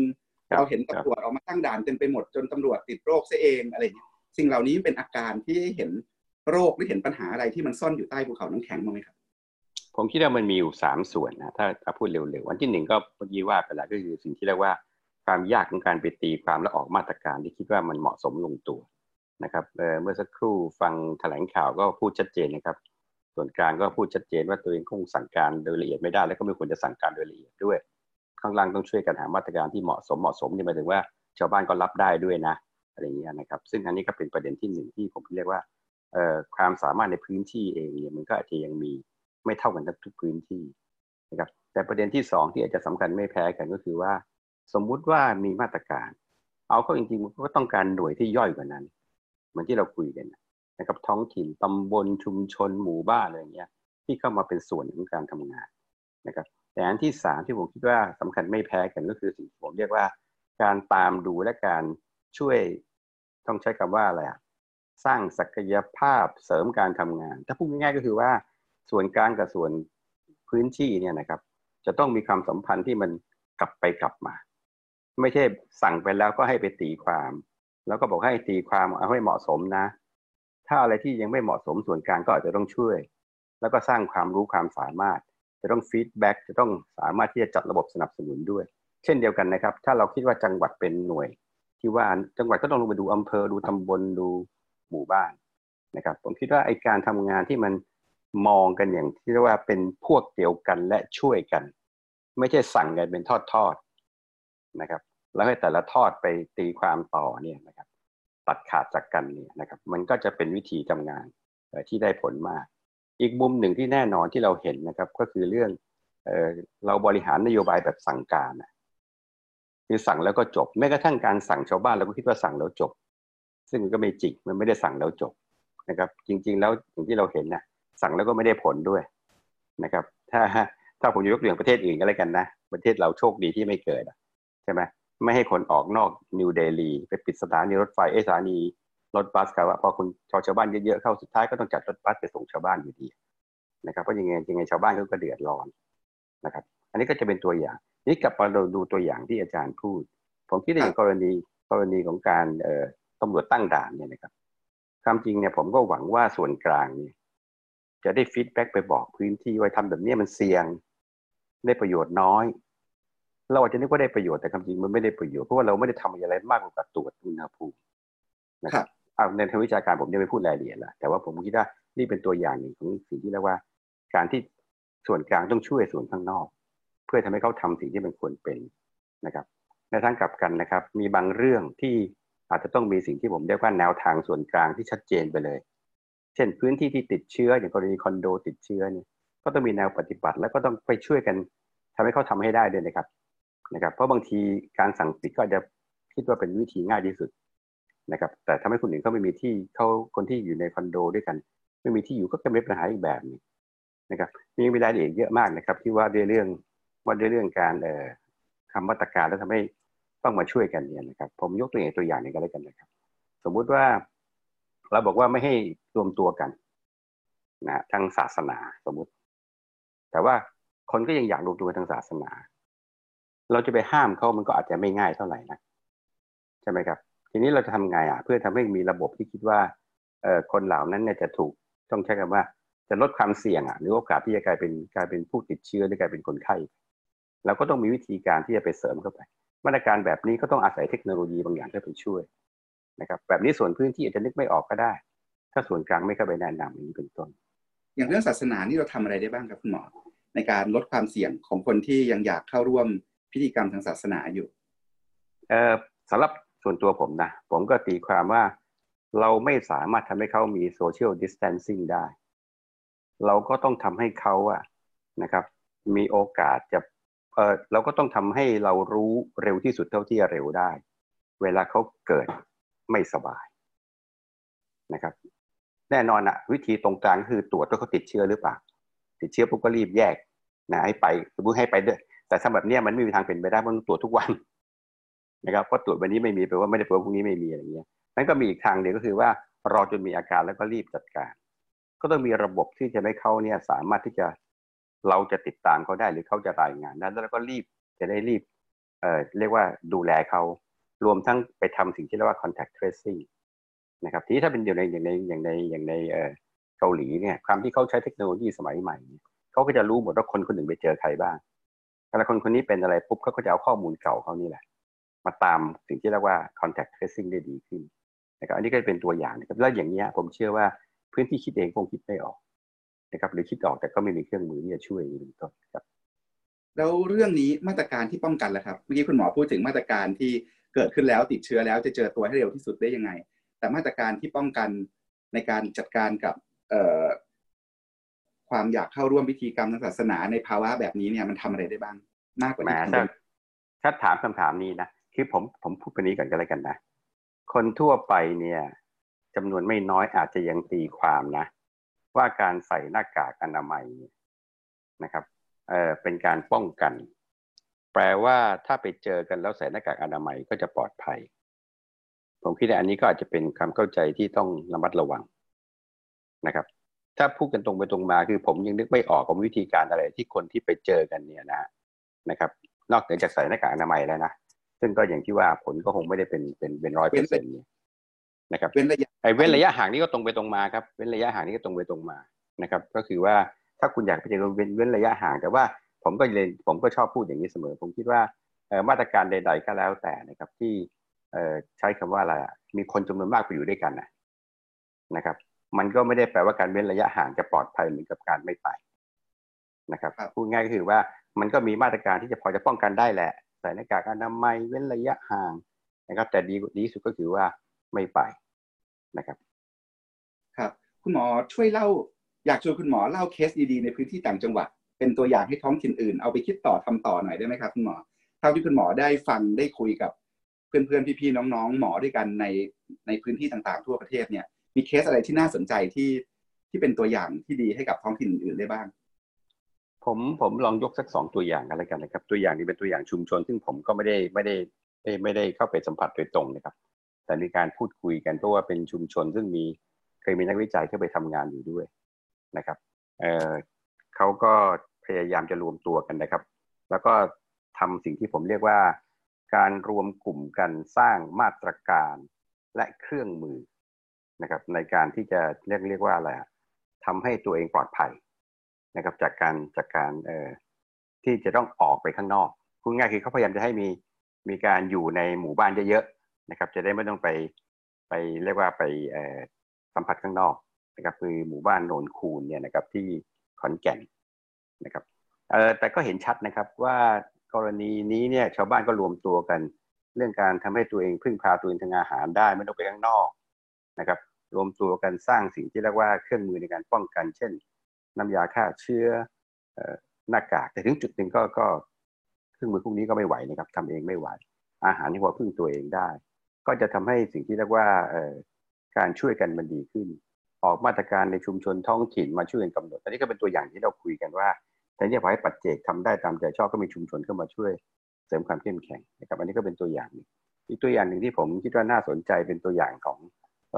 เราเห็นตำรวจออกมาตั้งด่านเต็มไปหมดจนตำรวจติดโรคซะเองอะไรอย่างเงี้ยสิ่งเหล่านี้เป็นอาการที่เห็นโรคหรือเห็นปัญหาอะไรที่มันซ่อนอยู่ใต้ภูเขาน้ำแข็งมั้งไหมครับ ผมคิดว่ามันมีอยู่สามส่วนนะถ้าถ้าพูดเร็วๆวันที่หนึ่งก็เมื่อกี้ว่าไปแล้วก็คือสิ่งที่เรียกว่าความยากของการไปตีความและออกมาตรการที่คิดว่ามันเหมาะสมลงตัวนะครับเมื่อสักครู่ฟังแถลงข่าวก็พูดชัดเจนนะครับ ส่วนกลางก็พูดชัดเจนว่าตัวเองคงสั่งการโดยละเอียดไม่ได้ แล้วก็ไม่ควรจะสั่งการโดยละเอียดด้วย ข้างล่างต้องช่วยกันหามาตรการที่เหมาะสมเหมาะสมนี่หมายถึงว่าชาวบ้านก็รับได้ด้วยนะอะไรเงี้ยนะครับ ซึ่งอันนี้ก็เป็นประเด็นที่หนึ่งที่ผมเรียกว่าความสามารถในพื้นที่เองเนี่ยมันก็อาจจะยังมี ไม่เท่ากันทุกพื้นที่นะครับแต่ประเด็นที่สองที่อาจจะสำคัญไม่แพ้กันก็คือว่า สมมุติว่ามีมาตรการ เอาเข้าจริงๆมันก็ต้องการหน่วยที่ย่อยกว่านั้น เหมือนที่เราคุยกันนะครับท้องถิ่นตำบลชุมชนหมู่บ้านอะไรเงี้ยที่เข้ามาเป็นส่วนของการทำงานนะครับแต่อันที่สามที่ผมคิดว่าสำคัญไม่แพ้กันก็คือสิ่งที่ผมเรียกว่า การตามดูและการช่วยต้องใช้คำว่าอะไรอะสร้างศักยภาพเสริมการทำงาน ถ้าพูดง่ายๆก็คือว่า ส่วนกลางกับส่วนพื้นที่เนี่ยนะครับ จะต้องมีความสัมพันธ์ที่มันกลับไปกลับมา ไม่ใช่สั่งไปแล้วก็ให้ไปตีความ แล้วก็บอกให้ตีความเอาให้เหมาะสมนะ ถ้าอะไรที่ยังไม่เหมาะสมส่วนกลางก็อาจจะต้องช่วย แล้วก็สร้างความรู้ความสามารถ จะต้องฟีดแบ็กจะต้องสามารถที่จะจัดระบบสนับสนุนด้วย เช่นเดียวกันนะครับ ถ้าเราคิดว่าจังหวัดเป็นหน่วย ที่ว่าจังหวัดก็ต้องลงไปดูอำเภอดูตำบลดูหมู่บ้านนะครับ ผมคิดว่าไอการทำงานที่มัน มองกันอย่างที่เรียกว่าเป็นพวกเดียวกันและช่วยกัน ไม่ใช่สั่งกันเป็นทอดทอดนะครับ แล้วให้แต่ละทอดไปตีความต่อเนี่ยนะครับ ตัดขาดจากกันเนี่ยนะครับ มันก็จะเป็นวิธีทำงานที่ได้ผลมาก อีกมุมหนึ่งที่แน่นอนที่เราเห็นนะครับ ก็คือเรื่องเออเราบริหารนโยบายแบบสั่งการนะคือสั่งแล้วก็จบแม้กระทั่งการสั่งชาวบ้านเราก็คิดว่าสั่งแล้วจบ ซึ่งก็ไม่จริงมันไม่ได้สั่งแล้วจบนะครับ จริง ๆ แล้วอย่างที่เราเห็นนะ สั่งแล้วก็ไม่ได้ผลด้วยนะครับ ถ้าถ้าผมยกตัวอย่างประเทศอื่นก็แล้วกันนะ ประเทศเราโชคดีที่ไม่เกิดใช่ไหมไม่ให้คนออกนอกนิวเดลีไปปิดสถานีรถไฟเอสถานีรถบัสครับพอคุณชาวชาวบ้านเยอะๆเข้าสุดท้ายก็ต้องจัดรถบัสไปส่งชาวบ้านอยู่ดีนะครับเพราะยังไงยังไงชาวบ้านก็เดือดร้อนนะครับ อันนี้ก็จะเป็นตัวอย่างนี่กลับมาเราดูตัวอย่างที่อาจารย์พูด ผมคิดในกรณีกรณีของการเอ่อตำรวจตั้งด่านเนี่ยนะครับความจริงเนี่ยผมก็หวังว่าส่วนกลางเนี่ย จะได้ feedback ไปบอกพื้นที่ว่าทำแบบนี้มันเสี่ยงได้ประโยชน์น้อย เราอาจจะนึกว่าได้ประโยชน์แต่ความจริงมันไม่ได้ประโยชน์เพราะว่าเราไม่ได้ทำอะไรมากกว่าตรวจอุณหภูมินะครับเอาในทางวิชาการผมจะไม่พูดรายละเอียดละแต่ว่าผมคิดว่านี่เป็นตัวอย่างหนึ่งของสิ่งที่เรียกว่า การที่ส่วนกลางต้องช่วยส่วนข้างนอก เพื่อทำให้เขาทำสิ่งที่มันควรเป็นนะครับในทางกลับกันนะครับ มีบางเรื่องที่อาจจะต้องมีสิ่งที่ผมเรียกว่าแนวทางส่วนกลางที่ชัดเจนไปเลย เช่นพื้นที่ที่ติดเชื้ออย่างกรณีคอนโดติดเชื้อเนี่ยก็ต้องมีแนวปฏิบัติ แล้วก็ต้องไปช่วยกันทำให้เขาทำให้ได้ด้วยนะครับนะครับ เพราะบางทีการสั่งปิดก็จะคิดว่าเป็นวิธีง่ายที่สุดนะครับ แต่ทำให้คนอื่นเขาไม่มีที่เขาคนที่อยู่ในคอนโดด้วยกัน ไม่มีที่อยู่ก็จะมีปัญหาอีกแบบนึงนะครับมีมีรายละเอียดเยอะมากนะครับ ที่ว่าด้วยเรื่องว่าด้วยเรื่องการเอ่อคำมาตรการแล้วทำให้ต้องมาช่วยกันเนี่ยนะครับ ผมยกตัวอย่างตัวอย่างนึงก็แล้วกันนะครับ สมมุติว่า เราบอกว่าไม่ให้รวมตัวกันนะทางศาสนาสมมุติ แต่ว่าคนก็ยังอยากรวมตัวทางศาสนา เราจะไปห้ามเขามันก็อาจจะไม่ง่ายเท่าไหร่นะใช่ไหมครับ ทีนี้เราจะทำไงอะ เพื่อทำให้มีระบบที่คิดว่าเอ่อคนเหล่านั้นเนี่ยจะถูกต้องใช้คำว่า จะลดความเสี่ยงอะหรือโอกาสที่จะกลายเป็นกลายเป็นผู้ติดเชื้อหรือกลายเป็นคนไข้เราก็ต้องมีวิธีการที่จะไปเสริมเข้าไป มาตรการแบบนี้ก็ต้องอาศัยเทคโนโลยีบางอย่างเข้าไปช่วย นะครับแบบนี้ส่วนพื้นที่อาจจะนึกไม่ออกก็ได้ ถ้าส่วนกลางไม่เข้าไปแนะนำอย่างนี้เป็นต้น อย่างเรื่องศาสนานี่เราทำอะไรได้บ้างครับคุณหมอ ในการลดความเสี่ยงของคนที่ยังอยากเข้าร่วมพิธีกรรมทางศาสนาอยู่เออสำหรับส่วนตัวผมนะ ผมก็ตีความว่าเราไม่สามารถทำให้เขามี social distancing ได้ เราก็ต้องทำให้เขาอะนะครับ มีโอกาสจะเออเราก็ต้องทำให้เรารู้เร็วที่สุดเท่าที่จะเร็วได้ เวลาเขาเกิด ไม่สบายนะครับ แน่นอนอะวิธีตรงกลางคือตรวจว่าเขาติดเชื้อหรือเปล่า ติดเชื้อปุ๊บก็รีบแยกนะให้ไปสมมติให้ไปด้วย แต่ถ้าแบบนี้ยมันไม่มีทางเป็นไปได้เพราะต้องตรวจทุกวันนะครับเพราะตรวจวันนี้ไม่มีแปลว่าไม่ได้แปลว่าพรุ่งนี้ไม่มีอะไรเงี้ยนั้นก็มีอีกทางเดียวก็คือว่ารอจนมีอาการแล้วก็รีบจัดการ ก็ต้องมีระบบที่จะให้เขาเนี่ยสามารถที่จะเราจะติดตามเขาได้หรือเขาจะรายงานนั้นแล้วก็รีบจะได้รีบเอ่อเรียกว่าดูแลเขา รวมทั้งไปทำสิ่งที่เรียกว่า contact tracing นะครับทีนี้ถ้าเป็นอยู่ในอย่างในอย่างในอย่างในเกาหลีเนี่ยความที่เขาใช้เทคโนโลยีสมัยใหม่เขาก็จะรู้หมดว่าคนคนหนึ่งไปเจอใครบ้างแต่ละคนคนนี้เป็นอะไรปุ๊บเขาก็จะเอาข้อมูลเก่าเขานี่แหละ มาตามสิ่งที่เรียกว่า contact tracing ได้ดีขึ้นนะครับอันนี้ก็เป็นตัวอย่างนะครับแล้วอย่างนี้ผมเชื่อว่าพื้นที่คิดเองคงคิดไม่ออกนะครับหรือคิดออกแต่ก็ไม่มีเครื่องมือที่จะช่วยเป็นต้นครับ แล้วเรื่องนี้มาตรการที่ป้องกันล่ะครับเมื่อกี้คุณหมอพูดถึงมาตรการที่ เกิดขึ้นแล้วติดเชื้อแล้วจะเจอตัวให้เร็วที่สุดได้ยังไง แต่มาตรการที่ป้องกันในการจัดการกับความอยากเข้าร่วมพิธีกรรมทางศาสนาในภาวะแบบนี้เนี่ยมันทำอะไรได้บ้าง มากกว่านี้ถ้าถามคำถามนี้นะคือผมผมพูดไปนี้ก่อนก็แล้วกันนะคนทั่วไปเนี่ยจำนวนไม่น้อยอาจจะยังตีความนะ ว่าการใส่หน้ากากอนามัยนะครับเออเป็นการป้องกัน แปลว่าถ้าไปเจอกันแล้วใส่หน้ากากอนามัยก็จะปลอดภัย ผมคิดว่าอันนี้ก็อาจจะเป็นความเข้าใจที่ต้องระมัดระวังนะครับ ถ้าพูดกันตรงไปตรงมาคือผมยังนึกไม่ออกกับวิธีการอะไรที่คนที่ไปเจอกันเนี่ยนะนะครับ นอกเหนือจากใส่หน้ากากอนามัยแล้วนะซึ่งก็อย่างที่ว่าผลก็คงไม่ได้เป็นเป็นเป็นร้อยเปอร์เซ็นต์นะครับเว้นระยะไอ้เว้นระยะห่างนี่ก็ตรงไปตรงมาครับเว้นระยะห่างนี่ก็ตรงไปตรงมานะครับ ก็คือว่าถ้าคุณอยากไปเจอเว้นเว้นระยะห่างแต่ว่า ผมก็เลยผมก็ชอบพูดอย่างนี้เสมอ ผมคิดว่ามาตรการใด ๆ ก็แล้วแต่นะครับ ที่ใช้คำว่าอะไรมีคนจำนวนมากไปอยู่ด้วยกันนะนะครับ มันก็ไม่ได้แปลว่าการเว้นระยะห่างจะปลอดภัยเหมือนกับการไม่ไปนะครับพูดง่ายก็คือว่ามันก็มีมาตรการที่จะพอจะป้องกันได้แหละใส่หน้ากากอนามัยเว้นระยะห่างนะครับ แต่ดีดีสุดก็คือว่าไม่ไปนะครับ ครับ คุณหมอช่วยเล่า อยากชวนคุณหมอเล่าเคสดีๆในพื้นที่ต่างจังหวัด เป็นตัวอย่างให้ท้องถิ่นอื่น เอาไปคิดต่อทำต่อหน่อยได้ไหมครับคุณหมอเท่าที่คุณหมอได้ฟังได้คุยกับเพื่อนๆพี่ๆน้องๆ หมอด้วยกันในในพื้นที่ต่างๆ ทั่วประเทศเนี่ย มีเคสอะไรที่น่าสนใจที่ที่เป็นตัวอย่างที่ดีให้กับท้องถิ่นอื่นได้บ้าง ผมผมลองยกสักสองตัวอย่างกันแล้วกันนะครับ ตัวอย่างนี้เป็นตัวอย่างชุมชน ซึ่งผมก็ไม่ได้ไม่ได้ไม่ได้เข้าไปสัมผัสโดยตรงนะครับ แต่มีการพูดคุยกันเพราะว่าเป็นชุมชนซึ่งมีเคยมีนักวิจัยเข้าไปทำงานอยู่ด้วยนะครับ เขาก็พยายามจะรวมตัวกันนะครับ แล้วก็ทำสิ่งที่ผมเรียกว่า การรวมกลุ่มกันสร้างมาตรการและเครื่องมือนะครับ ในการที่จะเรียกเรียกว่าอะไรทำให้ตัวเองปลอดภัยนะครับ จากการจากการเอ่อที่จะต้องออกไปข้างนอกพูดง่ายคือเขาพยายามจะให้มีมีการอยู่ในหมู่บ้านเยอะๆนะครับ จะได้ไม่ต้องไปไปเรียกว่าไปเอ่อสัมผัสข้างนอกนะครับคือหมู่บ้านโนนคูนเนี่ยนะครับที่ ขอนแก่นนะครับเออแต่ก็เห็นชัดนะครับว่ากรณีนี้เนี่ยชาวบ้านก็รวมตัวกัน เรื่องการทำให้ตัวเองพึ่งพาตัวเองทางอาหารได้ไม่ต้องไปข้างนอกนะครับ รวมตัวกันสร้างสิ่งที่เรียกว่าเครื่องมือในการป้องกัน เช่น น้ำยาฆ่าเชื้อหน้ากากแต่ถึงจุดหนึ่งก็ก็เครื่องมือพวกนี้ก็ไม่ไหวนะครับทำเองไม่ไหว อาหารที่พอพึ่งตัวเองได้ ก็จะทำให้สิ่งที่เรียกว่าการช่วยกันมันดีขึ้น ออกมาตรการในชุมชนท้องถิ่นมาช่วยกันกำหนดอันนี้ก็เป็นตัวอย่างที่เราคุยกันว่าแต่นี่พอให้ปัจเจกทำได้ตามใจชอบก็มีชุมชนเข้ามาช่วยเสริมความเข้มแข็งนะครับ อันนี้ก็เป็นตัวอย่างอีกตัวอย่างหนึ่งที่ผมคิดว่าน่าสนใจเป็นตัวอย่างของ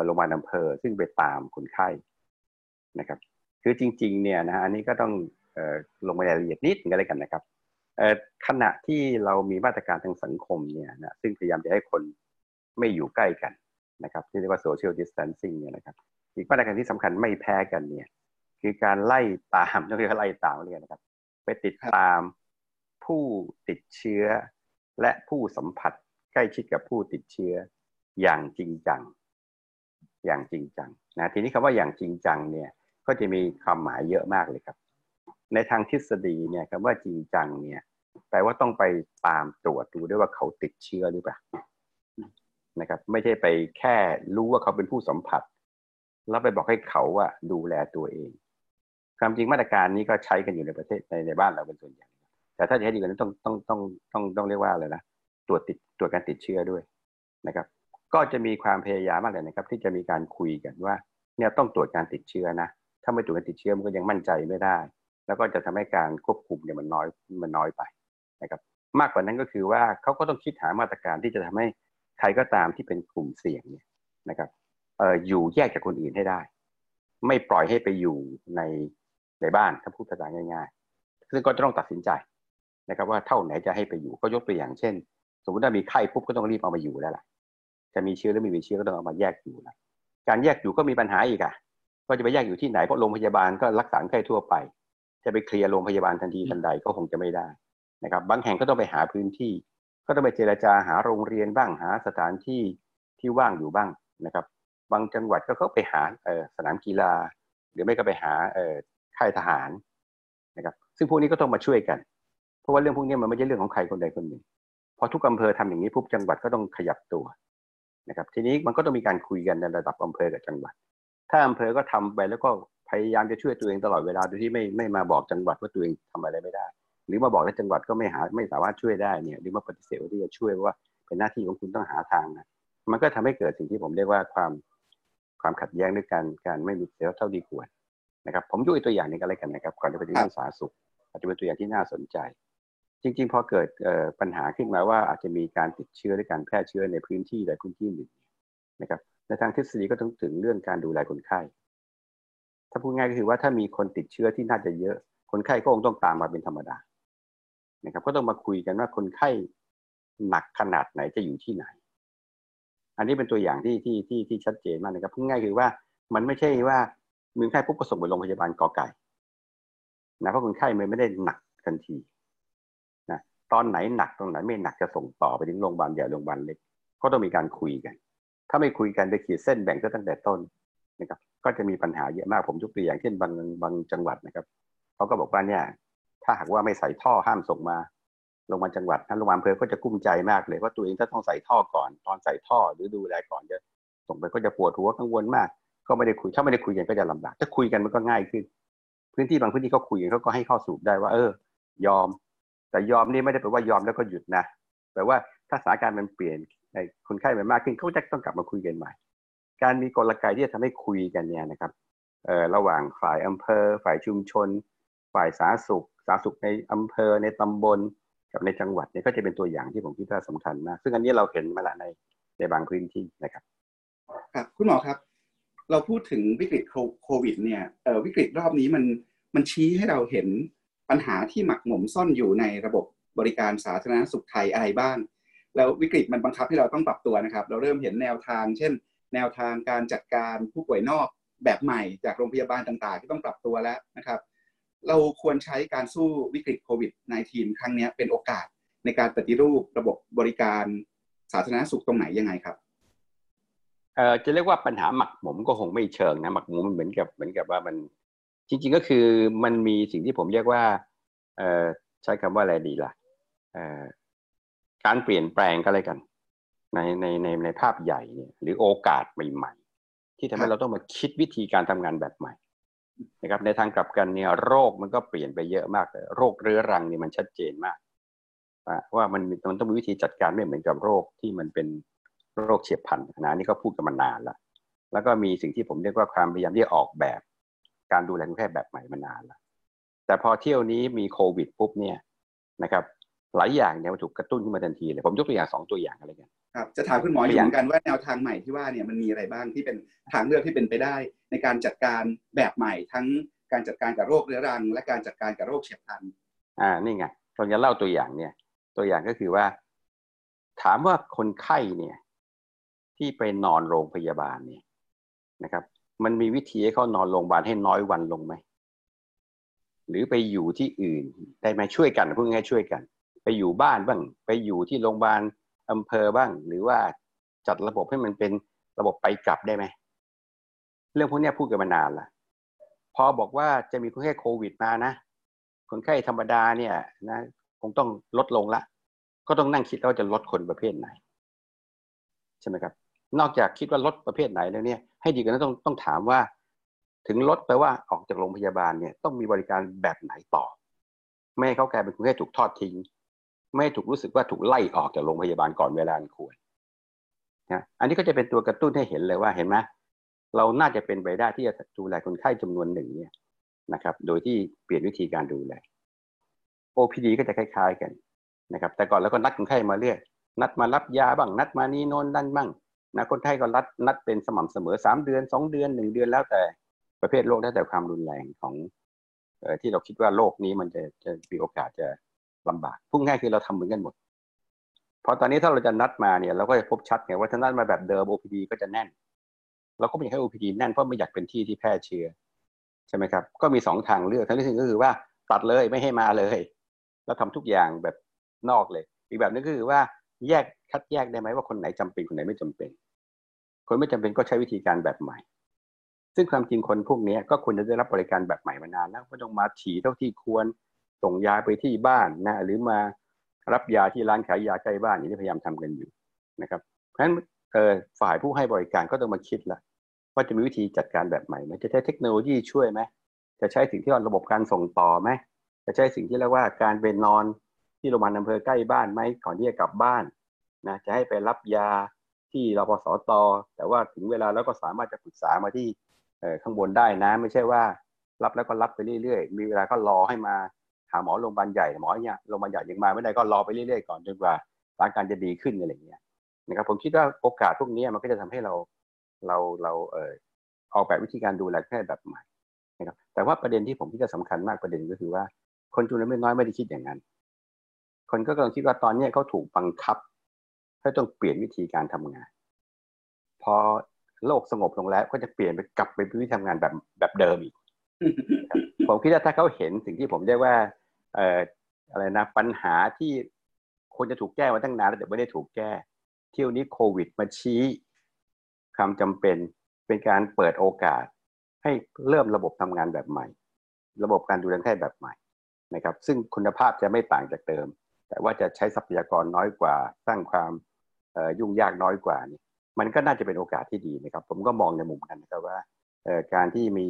โรงพยาบาลอำเภอ ซึ่งไปตามคนไข้นะครับ คือจริงๆเนี่ยนะอันนี้ก็ต้องลงรายละเอียดนิดนึงก็เลยกันนะครับขณะที่เรามีมาตรการทางสังคมเนี่ยนะซึ่งพยายามจะให้คนไม่อยู่ใกล้กันนะครับที่เรียกว่า social distancing เนี่ยนะครับ อีกมาตรการที่สำคัญไม่แพ้กันเนี่ย คือการไล่ตามต้องเรียกว่าไล่ตามเรียกนะครับ ไปติดตามผู้ติดเชื้อ และผู้สัมผัสใกล้ชิดกับผู้ติดเชื้ออย่างจริงจัง อย่างจริงจังนะทีนี้คำว่าอย่างจริงจังเนี่ยก็จะมีความหมายเยอะมากเลยครับ ในทางทฤษฎีเนี่ยคำว่าจริงจังเนี่ยแปลว่าต้องไปตามตรวจดูด้วยว่าเขาติดเชื้อหรือเปล่านะครับ ไม่ใช่ไปแค่รู้ว่าเขาเป็นผู้สัมผัส แล้วไปบอกให้เขาว่าดูแลตัวเองความจริงมาตรการนี้ก็ใช้กันอยู่ในประเทศในในบ้านเราเป็นส่วนใหญ่แต่ถ้าจะให้ดีกว่านั้นต้องต้องต้องต้องต้องเรียกว่าอะไรนะตรวจติดตรวจการติดเชื้อด้วยนะครับ ก็จะมีความพยายามมากเลยนะครับ ที่จะมีการคุยกันว่า เนี่ยต้องตรวจการติดเชื้อนะถ้าไม่ตรวจการติดเชื้อมันก็ยังมั่นใจไม่ได้ แล้วก็จะทำให้การควบคุมเนี่ยมันน้อยมันน้อยไปนะครับ มากกว่านั้นก็คือว่าเขาก็ต้องคิดหามาตรการที่จะทำให้ใครก็ตามที่เป็นกลุ่มเสี่ยงเนี่ยนะครับ อยู่แยกจากคนอื่นให้ได้ ไม่ปล่อยให้ไปอยู่ในในบ้านถ้าพูดภาษาง่ายๆ ซึ่งก็จะต้องตัดสินใจนะครับว่าเท่าไหนจะให้ไปอยู่ก็ยกตัวอย่างเช่น สมมติถ้ามีไข้ปุ๊บก็ต้องรีบเอามาอยู่แล้วล่ะจะมีเชื้อหรือไม่มีเชื้อก็ต้องเอามาแยกอยู่นะการแยกอยู่ก็มีปัญหาอีกอะก็จะไปแยกอยู่ที่ไหนเพราะโรงพยาบาลก็รักษาไข้ทั่วไป จะไปเคลียร์โรงพยาบาลทันทีทันใดก็คงจะไม่ได้นะครับ บางแห่งก็ต้องไปหาพื้นที่ ก็ต้องไปเจรจาหาโรงเรียนบ้างหาสถานที่ที่ว่างอยู่บ้างนะครับ บางจังหวัดก็เขาไปหาสนามกีฬา หรือไม่ก็ไปหาค่ายทหารนะครับ ซึ่งพวกนี้ก็ต้องมาช่วยกัน เพราะว่าเรื่องพวกนี้มันไม่ใช่เรื่องของใครคนใดคนหนึ่ง พอทุกอำเภอทำอย่างนี้ปุ๊บจังหวัดก็ต้องขยับตัวนะครับ ทีนี้มันก็ต้องมีการคุยกันในระดับอำเภอกับจังหวัด ถ้าอำเภอก็ทำไปแล้วก็พยายามจะช่วยตัวเองตลอดเวลาโดยที่ไม่ไม่มาบอกจังหวัดว่าตัวเองทำอะไรไม่ได้ หรือมาบอกแล้วจังหวัดก็ไม่หาไม่สามารถช่วยได้เนี่ยหรือมาปฏิเสธที่จะช่วยว่าเป็นหน้าที่ของคุณต้องหาทางนะมันก็ทำให้เกิดสิ่งที่ผมเรียกว่าความ ความขัดแย้งด้วยการการไม่มีเสียเท่าที่ควรนะครับ ผมยกตัวอย่างนี้กันเลยกันนะครับ ก่อนจะไปถึงเรื่องสาธารณสุขอาจจะเป็นตัวอย่างที่น่าสนใจ จริง ๆ พอเกิดปัญหาขึ้นมาว่าอาจจะมีการติดเชื้อหรือการแพร่เชื้อในพื้นที่ใดพื้นที่หนึ่งนะครับในทางทฤษฎีก็ต้องถึงเรื่องการดูแลคนไข้ ถ้าพูดง่ายก็คือว่าถ้ามีคนติดเชื้อที่น่าจะเยอะ คนไข้ก็คงต้องตามมาเป็นธรรมดานะครับ ก็ต้องมาคุยกันว่าคนไข้หนักขนาดไหนจะอยู่ที่ไหน อันนี้เป็นตัวอย่างที่ที่ที่ที่ชัดเจนมากนะครับพูดง่ายคือว่ามันไม่ใช่ว่ามือไข้ปุ๊บก็ส่งไปโรงพยาบาลกอไก่นะเพราะคนไข้มันไม่ได้หนักทันทีนะตอนไหนหนักตรงไหนไม่หนักจะส่งต่อไปถึงโรงพยาบาลใหญ่โรงพยาบาลเล็กก็ต้องมีการคุยกัน ถ้าไม่คุยกันไปขีดเส้นแบ่งตั้งแต่ต้นนะครับก็จะมีปัญหาเยอะมากผมยกตัวอย่างเช่นบางบางจังหวัดนะครับเขาก็บอกว่าเนี่ยถ้าหากว่าไม่ใส่ท่อห้ามส่งมา โรงพยาบาลจังหวัดท่านโรงพยาบาลอำเภอก็จะกุ้มใจมากเลยว่าตัวเองถ้าต้องใส่ท่อก่อน ตอนใส่ท่อหรือดูแลก่อนจะส่งไปก็จะปวดหัวกังวลมาก ก็ไม่ได้คุยถ้าไม่ได้คุยกันก็จะลำบากถ้าคุยกันมันก็ง่ายขึ้น พื้นที่บางพื้นที่เขาคุยกันเขาก็ให้ข้อสรุปได้ว่า เออ ยอม แต่ยอมนี่ไม่ได้แปลว่ายอมแล้วก็หยุดนะแปลว่าถ้าสถานการณ์มันเปลี่ยนคนไข้มันมากขึ้นเขาจะต้องกลับมาคุยกันใหม่ การมีกลไกที่จะทำให้คุยกันเนี่ยนะครับเอ่อระหว่างฝ่ายอำเภอ ฝ่ายชุมชน ฝ่ายสาธารณสุข สาธารณสุขในอำเภอในตำบล กับในจังหวัดเนี่ยก็จะเป็นตัวอย่างที่ผมคิดว่าสำคัญมาก ซึ่งอันนี้เราเห็นมาละในในบางพื้นที่นะครับ ครับ คุณหมอครับ เราพูดถึงวิกฤตโควิด เนี่ยวิกฤตรอบนี้มันมันชี้ให้เราเห็นปัญหาที่หมักหมมซ่อนอยู่ในระบบบริการสาธารณสุขไทยอะไรบ้าง แล้ววิกฤตมันบังคับให้เราต้องปรับตัวนะครับ เราเริ่มเห็นแนวทาง เช่น แนวทางการจัดการผู้ป่วยนอกแบบใหม่จากโรงพยาบาลต่างๆ ที่ต้องปรับตัวแล้วนะครับ เราควรใช้การสู้วิกฤตโควิด -19 ครั้งนี้เป็นโอกาสในการปฏิรูประบบบริการสาธารณสุขตรงไหนยังไงครับเอ่อจะเรียกว่าปัญหาหมักหมมก็คงไม่เชิงนะหมักหมมมันเหมือนกับเหมือนกับว่ามัน จริง ๆ ก็คือมันมีสิ่งที่ผมเรียกว่าเอ่อใช้คำว่าอะไรดีล่ะเอ่อการเปลี่ยนแปลงก็เลยกัน ในในในในภาพใหญ่เนี่ยหรือโอกาสใหม่ ๆ ที่ทำให้เราต้องมาคิดวิธีการทำงานแบบใหม่ นะครับในทางกลับกันเนี่ยโรคมันก็เปลี่ยนไปเยอะมากเลยโรคเรื้อรังนี่มันชัดเจนมากว่ามันมันต้องมีวิธีจัดการไม่เหมือนกับโรคที่มันเป็นโรคเฉียบพลันนะนี่ก็พูดกันมานานล้วแล้วก็มีสิ่งที่ผมเรียกว่าความพยายามที่ออกแบบ การดูแลคนไข้แบบใหม่มานานล้วแต่พอเที่ยวนี้มีโควิดปุ๊บเนี่ยนะครับ หลายอย่างเนี่ยมันถูกกระตุ้นขึ้นมาทันทีเลยผมยกตัวอย่างสองตัวอย่างอะไรกันครับจะถามคุณหมออยู่เหมือนกันว่าแนวทางใหม่ที่ว่าเนี่ยมันมีอะไรบ้างที่เป็นทางเลือกที่เป็นไปได้ ในการจัดการแบบใหม่ ทั้งการจัดการกับโรคเรื้อรัง และการจัดการกับโรคเฉียบพลันอ่านี่ไงผมจะเล่าตัวอย่างเนี่ย ตัวอย่างก็คือว่า ถามว่าคนไข้เนี่ย ที่ไปนอนโรงพยาบาลเนี่ยนะครับ มันมีวิธีให้เขานอนโรงพยาบาลให้น้อยวันลงไหมหรือไปอยู่ที่อื่นได้ไหมช่วยกันพูดง่ายช่วยกัน ไปอยู่บ้านบ้าง ไปอยู่ที่โรงพยาบาลอำเภอบ้าง หรือว่าจัดระบบให้มันเป็นระบบไปกลับได้ไหมเรื่องพวกนี้พูดกันมานานละพอบอกว่าจะมีคนไข้โควิดมานะคนไข้ธรรมดาเนี่ยนะคงต้องลดลงละ ก็ต้องนั่งคิดว่าจะลดคนประเภทไหน ใช่ไหมครับ นอกจากคิดว่าลดประเภทไหนแล้วเนี่ย ให้ดีกันต้องต้องถามว่า ถึงลดแปลว่าออกจากโรงพยาบาลเนี่ยต้องมีบริการแบบไหนต่อ ไม่ให้เขากลายเป็นคนไข้ถูกทอดทิ้ง ไม่ถูกรู้สึกว่าถูกไล่ออกจากโรงพยาบาลก่อนเวลาควรนะอันนี้ก็จะเป็นตัวกระตุ้นให้เห็นเลยว่าเห็นไหมเราน่าจะเป็นไปได้ที่จะดูแลคนไข้จำนวนหนึ่งเนี่ยนะครับ โดยที่เปลี่ยนวิธีการดูแล OPD ก็จะคล้าย ๆกันนะครับ แต่ก่อนแล้วก็นัดคนไข้มาเรื่อยนัดมารับยาบ้าง นัดมานี่โน่นนั่นบ้างนะคนไข้ก็นัดนัดเป็นสม่ำเสมอสามเดือนสองเดือนหนึ่งเดือนแล้วแต่ประเภทโรคแล้วแต่ความรุนแรงของออที่เราคิดว่าโรคนี้มันจะจะมีโอกาสจะ ลำบากพูดง่ายคือเราทำเหมือนกันหมดพอตอนนี้ถ้าเราจะนัดมาเนี่ยเราก็จะพบชัดไงว่าถ้านัดมาแบบเดิม OPD ก็จะแน่น เราก็ไม่อยากให้ OPD แน่นเพราะไม่อยากเป็นที่ที่แพร่เชื้อใช่ไหมครับ ก็มีสองทางเลือกทางที่หนึ่งก็คือว่าตัดเลยไม่ให้มาเลยแล้วทำทุกอย่างแบบนอกเลย อีกแบบนึงก็คือว่าแยกคัดแยกได้ไหมว่าคนไหนจำเป็นคนไหนไม่จำเป็น คนไม่จำเป็นก็ใช้วิธีการแบบใหม่ ซึ่งความจริงคนพวกนี้ก็ควรจะได้รับบริการแบบใหม่มานานแล้วไม่ต้องมาฉี่เท่าที่ควร ส่งยาไปที่บ้านนะหรือมารับยาที่ร้านขายยาใกล้บ้านอย่างที่พยายามทำกันอยู่นะครับ เพราะฉะนั้นฝ่ายผู้ให้บริการก็ต้องมาคิดละว่าจะมีวิธีจัดการแบบใหม่ไหมจะใช้เทคโนโลยีช่วยไหมจะใช้สิ่งที่ว่าระบบการส่งต่อไหมจะใช้สิ่งที่เรียกว่าการไปนอนที่โรงพยาบาลอำเภอใกล้บ้านไหมก่อนที่จะกลับบ้านนะจะให้ไปรับยาที่รพสตแต่ว่าถึงเวลาแล้วก็สามารถจะปรึกษามาที่ข้างบนได้นะ ไม่ใช่ว่ารับแล้วก็รับไปเรื่อยๆ มีเวลาก็รอให้มา หาหมอโรงพยาบาลใหญ่หมอเนี่ยโรงพยาบาลใหญ่ยังมาไม่ได้ก็รอไปเรื่อยๆก่อนจนกว่าสถานการณ์จะดีขึ้นอะไรเงี้ยนะครับผมคิดว่าโอกาสพวกนี้มันก็จะทำให้เราเราเราเออออกแบบวิธีการดูแลแค่แบบใหม่นะครับแต่ว่าประเด็นที่ผมคิดจะสำคัญมากประเด็นก็คือว่า คนจำนวนไม่น้อยไม่ได้คิดอย่างนั้น คนก็กำลังคิดว่าตอนนี้เขาถูกบังคับให้ต้องเปลี่ยนวิธีการทำงาน พอโลกสงบลงแล้วก็จะเปลี่ยนไปกลับไปวิธีทำงานแบบแบบเดิมอีกผมคิดว่าถ้าเขาเห็นสิ่งที่ผมเรียกว่า เอ่ออะไรนะปัญหาที่ควรจะถูกแก้มาตั้งนานแล้วแต่ไม่ได้ถูกแก้ เที่ยวนี้โควิดมาชี้ความจำเป็นเป็นการเปิดโอกาส ให้เริ่มระบบทำงานแบบใหม่ ระบบการดูแลแพทย์แบบใหม่นะครับ ซึ่งคุณภาพจะไม่ต่างจากเดิม แต่ว่าจะใช้ทรัพยากรน้อยกว่า สร้างความยุ่งยากน้อยกว่านี่มันก็น่าจะเป็นโอกาสที่ดีนะครับ ผมก็มองในมุมนั้นนะครับว่าการที่มี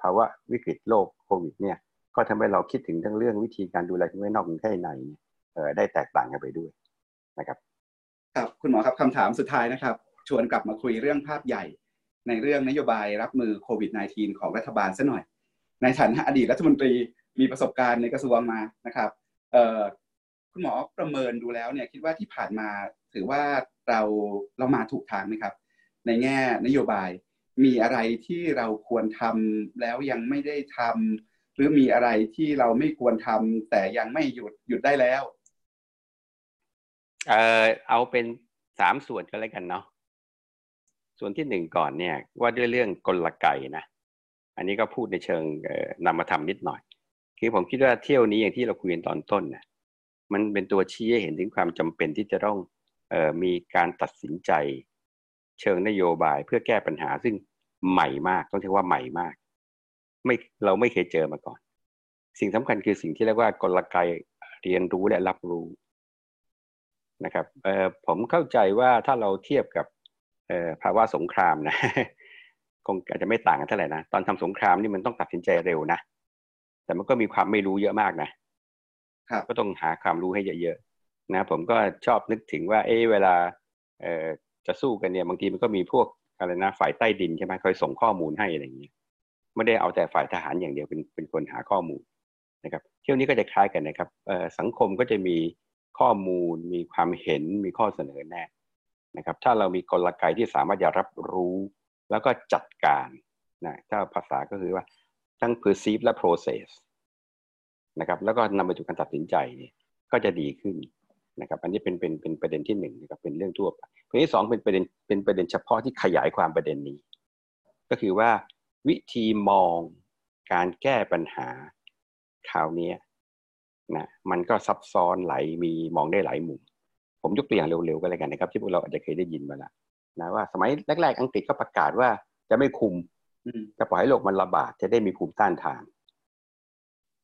ภาวะวิกฤตโรคโควิดเนี่ย ก็ทำให้เราคิดถึงทั้งเรื่องวิธีการดูแลที่ไม่นอกแค่ในได้แตกต่างกันไปด้วยนะครับครับคุณหมอครับคำถามสุดท้ายนะครับ ชวนกลับมาคุยเรื่องภาพใหญ่ ในเรื่องนโยบายรับมือโควิด -19 ของรัฐบาลซะหน่อย ในฐานะอดีตรัฐมนตรีมีประสบการณ์ในกระทรวงมานะครับคุณหมอประเมินดูแล้วเนี่ยคิดว่าที่ผ่านมาถือว่าเราเรามาถูกทางไหมครับ ในแง่นโยบายมีอะไรที่เราควรทำแล้วยังไม่ได้ทำ หรือมีอะไรที่เราไม่ควรทำแต่ยังไม่หยุดหยุดได้แล้วเออเอาเป็นสามส่วนก็แล้วกันเนาะส่วนที่หนึ่งก่อนเนี่ย ว่าด้วยเรื่องกลไกนะอันนี้ก็พูดในเชิงนำมาทำนิดหน่อย คือผมคิดว่าเที่ยวนี้อย่างที่เราคุยกันตอนต้นนะมันเป็นตัวชี้ให้เห็นถึงความจำเป็นที่จะต้องออมีการตัดสินใจ เชิงนโยบายเพื่อแก้ปัญหาซึ่งใหม่มาก ต้องเรียกว่าใหม่มาก ไม่เราไม่เคยเจอมาก่อน สิ่งสำคัญคือสิ่งที่เรียกว่ากลไกเรียนรู้และรับรู้นะครับเออผมเข้าใจว่าถ้าเราเทียบกับเอ่อภาวะสงครามนะคงอาจจะไม่ต่างกันเท่าไหร่นะตอนทำสงครามนี่มันต้องตัดสินใจเร็วนะแต่มันก็มีความไม่รู้เยอะมากนะครับก็ต้องหาความรู้ให้เยอะๆนะผมก็ชอบนึกถึงว่า เอเวลาเอ่อจะสู้กันเนี่ยบางทีมันก็มีพวกอะไรนะฝ่ายใต้ดินใช่ไหมคอยส่งข้อมูลให้อะไรอย่างเงี้ย ไม่ได้เอาแต่ฝ่ายทหารอย่างเดียวเป็นเป็นคนหาข้อมูลนะครับ เที่ยวนี้ก็จะคล้ายกันนะครับสังคมก็จะมีข้อมูล มีความเห็นมีข้อเสนอแนะนะครับ ถ้าเรามีกลไกที่สามารถจะรับรู้แล้วก็จัดการนะถ้าภาษาก็คือว่าทั้ง perceive และ process นะครับแล้วก็นำไปสู่การตัดสินใจนี่ก็จะดีขึ้นนะครับอันนี้เป็นเป็นเป็นประเด็นที่หนึ่งนะครับเป็นเรื่องทั่วไปประเด็นที่สองเป็นประเด็นเป็นประเด็นเฉพาะที่ขยายความประเด็นนี้ ก็คือว่า วิธีมองการแก้ปัญหาคราวนี้นะมันก็ซับซ้อนไหลมีมองได้หลายมุม ผมยกตัวอย่างเร็วๆก็แล้วกันนะครับ ที่พวกเราอาจจะเคยได้ยินมาแล้วนะว่าสมัยแรก ๆ อังกฤษก็ประกาศว่าจะไม่คุมจะปล่อยให้โรคมันระบาดจะได้มีภูมิต้านทาน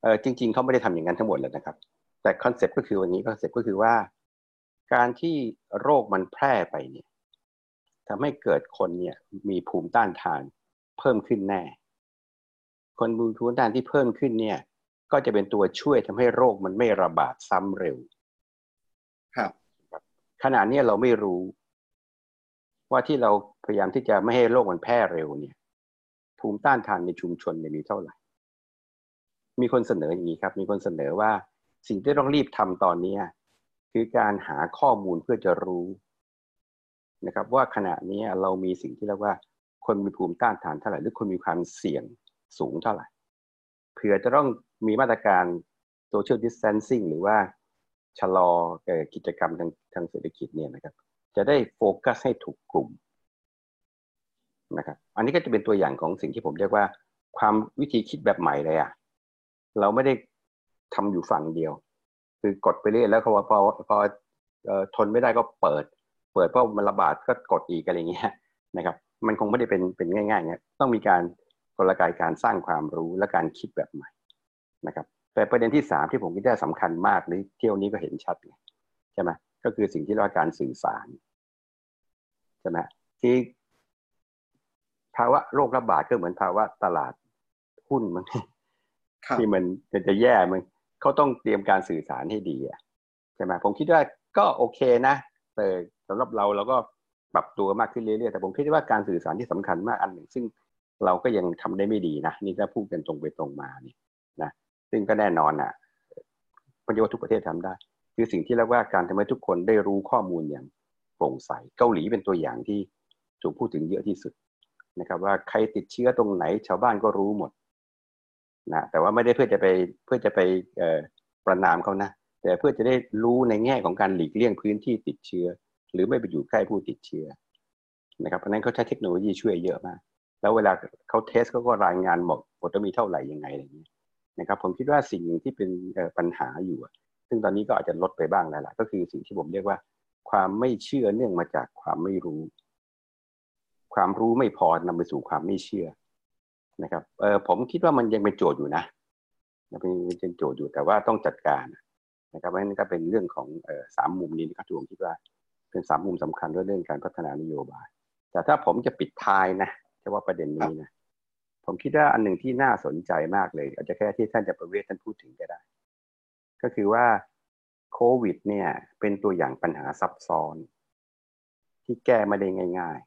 เออจริง ๆเขาไม่ได้ทำอย่างนั้นทั้งหมดเลยนะครับ แต่ concept ก็คือวันนี้ concept ก็คือว่า การที่โรคมันแพร่ไปเนี่ยทำให้เกิดคนเนี่ย มีภูมิต้านทาน เพิ่มขึ้นแน่ คนมีภูมิต้านที่เพิ่มขึ้นเนี่ย ก็จะเป็นตัวช่วยทำให้โรคมันไม่ระบาดซ้ำเร็ว ครับขณะนี้เราไม่รู้ ว่าที่เราพยายามที่จะไม่ให้โรคมันแพร่เร็วเนี่ย ภูมิต้านทานในชุมชนเนี่ยมีเท่าไหร่ มีคนเสนออย่างนี้ครับ มีคนเสนอว่าสิ่งที่ต้องรีบทำตอนนี้คือการหาข้อมูลเพื่อจะรู้นะครับ ว่าขณะนี้เรามีสิ่งที่เรียกว่า คนมีภูมิต้านทานเท่าไหร่หรือคนมีความเสี่ยงสูงเท่าไหร่เผื่อจะต้องมีมาตรการ social distancing หรือว่าชะลอกิจกรรมทางทางเศรษฐกิจเนี่ยนะครับ จะได้โฟกัสให้ถูกกลุ่มนะครับ อันนี้ก็จะเป็นตัวอย่างของสิ่งที่ผมเรียกว่า ความวิธีคิดแบบใหม่เลยอะ่ะ เราไม่ได้ทำอยู่ฝั่งเดียว คือกดไปเรื่อยแล้วพอพอพอทนไม่ได้ก็เปิด เปิดเพราะมันระบาดก็กดอีกอะไรเงี้ยนะครับ มันคงไม่ได้เป็นเป็นง่ายๆเงี้ยต้องมีการกลไกการสร้างความรู้และการคิดแบบใหม่นะครับแต่ประเด็นที่สามที่ผมคิดว่าสำคัญมากในเที่ยวนี้ก็เห็นชัดใช่ไหมก็คือสิ่งที่เรียกว่าการสื่อสารใช่ไหมที่ภาวะโรคระบาดก็เหมือนภาวะตลาดหุ้นมันที่มันจะแย่มันเขาต้องเตรียมการสื่อสารให้ดีอะใช่ไหมผมคิดว่าก็โอเคนะ แต่สำหรับเราเราก็ ปรับตัวมากขึ้นเรื่อยๆ แต่ผมคิดว่าการสื่อสารที่สำคัญมากอันหนึ่ง ซึ่งเราก็ยังทำได้ไม่ดีนะ นี่ถ้าพูดกันตรงไปตรงมานี่นะซึ่งก็แน่นอนอะพราะว่าทุกประเทศทำได้ คือสิ่งที่เรียกว่าการทำให้ทุกคนได้รู้ข้อมูลอย่างโปร่งใสเกาหลีเป็นตัวอย่างที่ถูกพูดถึงเยอะที่สุดนะครับ ว่าใครติดเชื้อตรงไหน ชาวบ้านก็รู้หมดนะแต่ว่าไม่ได้เพื่อจะไปเพื่อจะไปประนามเขานะแต่เพื่อจะได้รู้ในแง่ของการหลีกเลี่ยงพื้นที่ติดเชื้อ หรือไม่ไปอยู่ใกล้ผู้ติดเชื้อนะครับเพราะนั้นเขาใช้เทคโนโลยีช่วยเยอะมาก แล้วเวลาเขาเทสเขาก็รายงานหมดว่าจะมีเท่าไหร่ยังไงอะไรอย่างนี้นะครับ ผมคิดว่าสิ่งหนึ่งที่เป็นปัญหาอยู่ ซึ่งตอนนี้ก็อาจจะลดไปบ้างแล้วล่ะก็คือสิ่งที่ผมเรียกว่า ความไม่เชื่อเนื่องมาจากความไม่รู้ ความรู้ไม่พอนำไปสู่ความไม่เชื่อนะครับเออผมคิดว่ามันยังเป็นโจทย์อยู่นะเป็นโจทย์อยู่แต่ว่าต้องจัดการนะครับเพราะนั้นก็เป็นเรื่องของสามมุมนี้นะครับที่ผมคิดว่า เป็นสามมุมสำคัญเรื่องการพัฒนานโยบาย แต่ถ้าผมจะปิดท้ายนะเฉพาประเด็นนี้นะผมคิดว่าอันหนึ่งที่น่าสนใจมากเลย อาจจะแค่ที่ท่านจะประเวศท่านพูดถึงก็ได้ ก็คือว่าโควิด เนี่ย เป็นตัวอย่างปัญหาซับซ้อน ที่แก้ไม่ได้ง่าย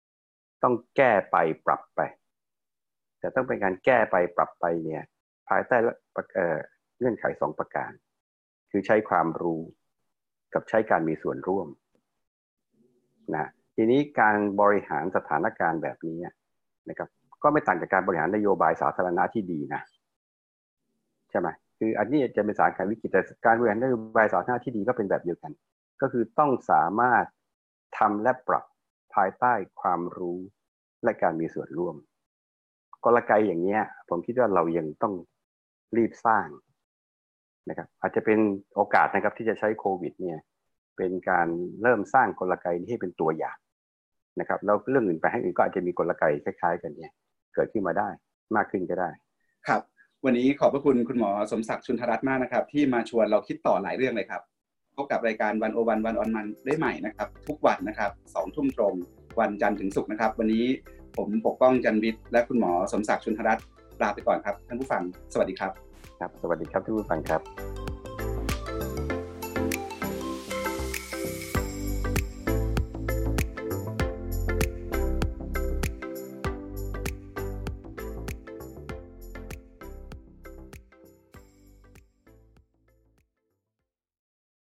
ๆ ต้องแก้ไปปรับไป แต่ต้องเป็นการแก้ไปปรับไปเนี่ย ภายใต้เงื่อนไขสองประการ คือใช้ความรู้กับใช้การมีส่วนร่วม นะทีนี้การบริหารสถานการณ์แบบนี้นะครับก็ไม่ต่างจากการบริหารนโยบายสาธารณะที่ดีนะใช่ไหมคืออันนี้จะเป็นสารการวิกฤตแต่การบริหารนโยบายสาธารณะที่ดีก็เป็นแบบเดียวกัน ก็คือต้องสามารถทำและปรับภายใต้ความรู้และการมีส่วนร่วม กลไกอย่างนี้ผมคิดว่าเรายังต้องรีบสร้างนะครับ อาจจะเป็นโอกาสนะครับที่จะใช้โควิด เนี่ย เป็นการเริ่มสร้างกลไกนี้ให้เป็นตัวอย่างนะครับแล้วเรื่องอื่นไปให้อื่นก็อาจจะมีกลไกคล้าย ๆ กันเนี่ย เกิดขึ้นมาได้มากขึ้นก็ได้ ครับ วันนี้ขอบพระคุณคุณหมอสมศักดิ์ชุนทรัตน์มากนะครับ ที่มาชวนเราคิดต่อหลายเรื่องเลยครับพบกับรายการวันโอวันวันออนมันได้ใหม่นะครับ ทุกวันนะครับสองทุ่มตรง วันจันทร์ถึงศุกร์นะครับ วันนี้ผมปกป้องจันวิทย์และคุณหมอสมศักดิ์ชุนทรัตน์ลาไปก่อนครับท่านผู้ฟังสวัสดีครับ ครับ สวัสดีครับท่านผู้ฟังครับ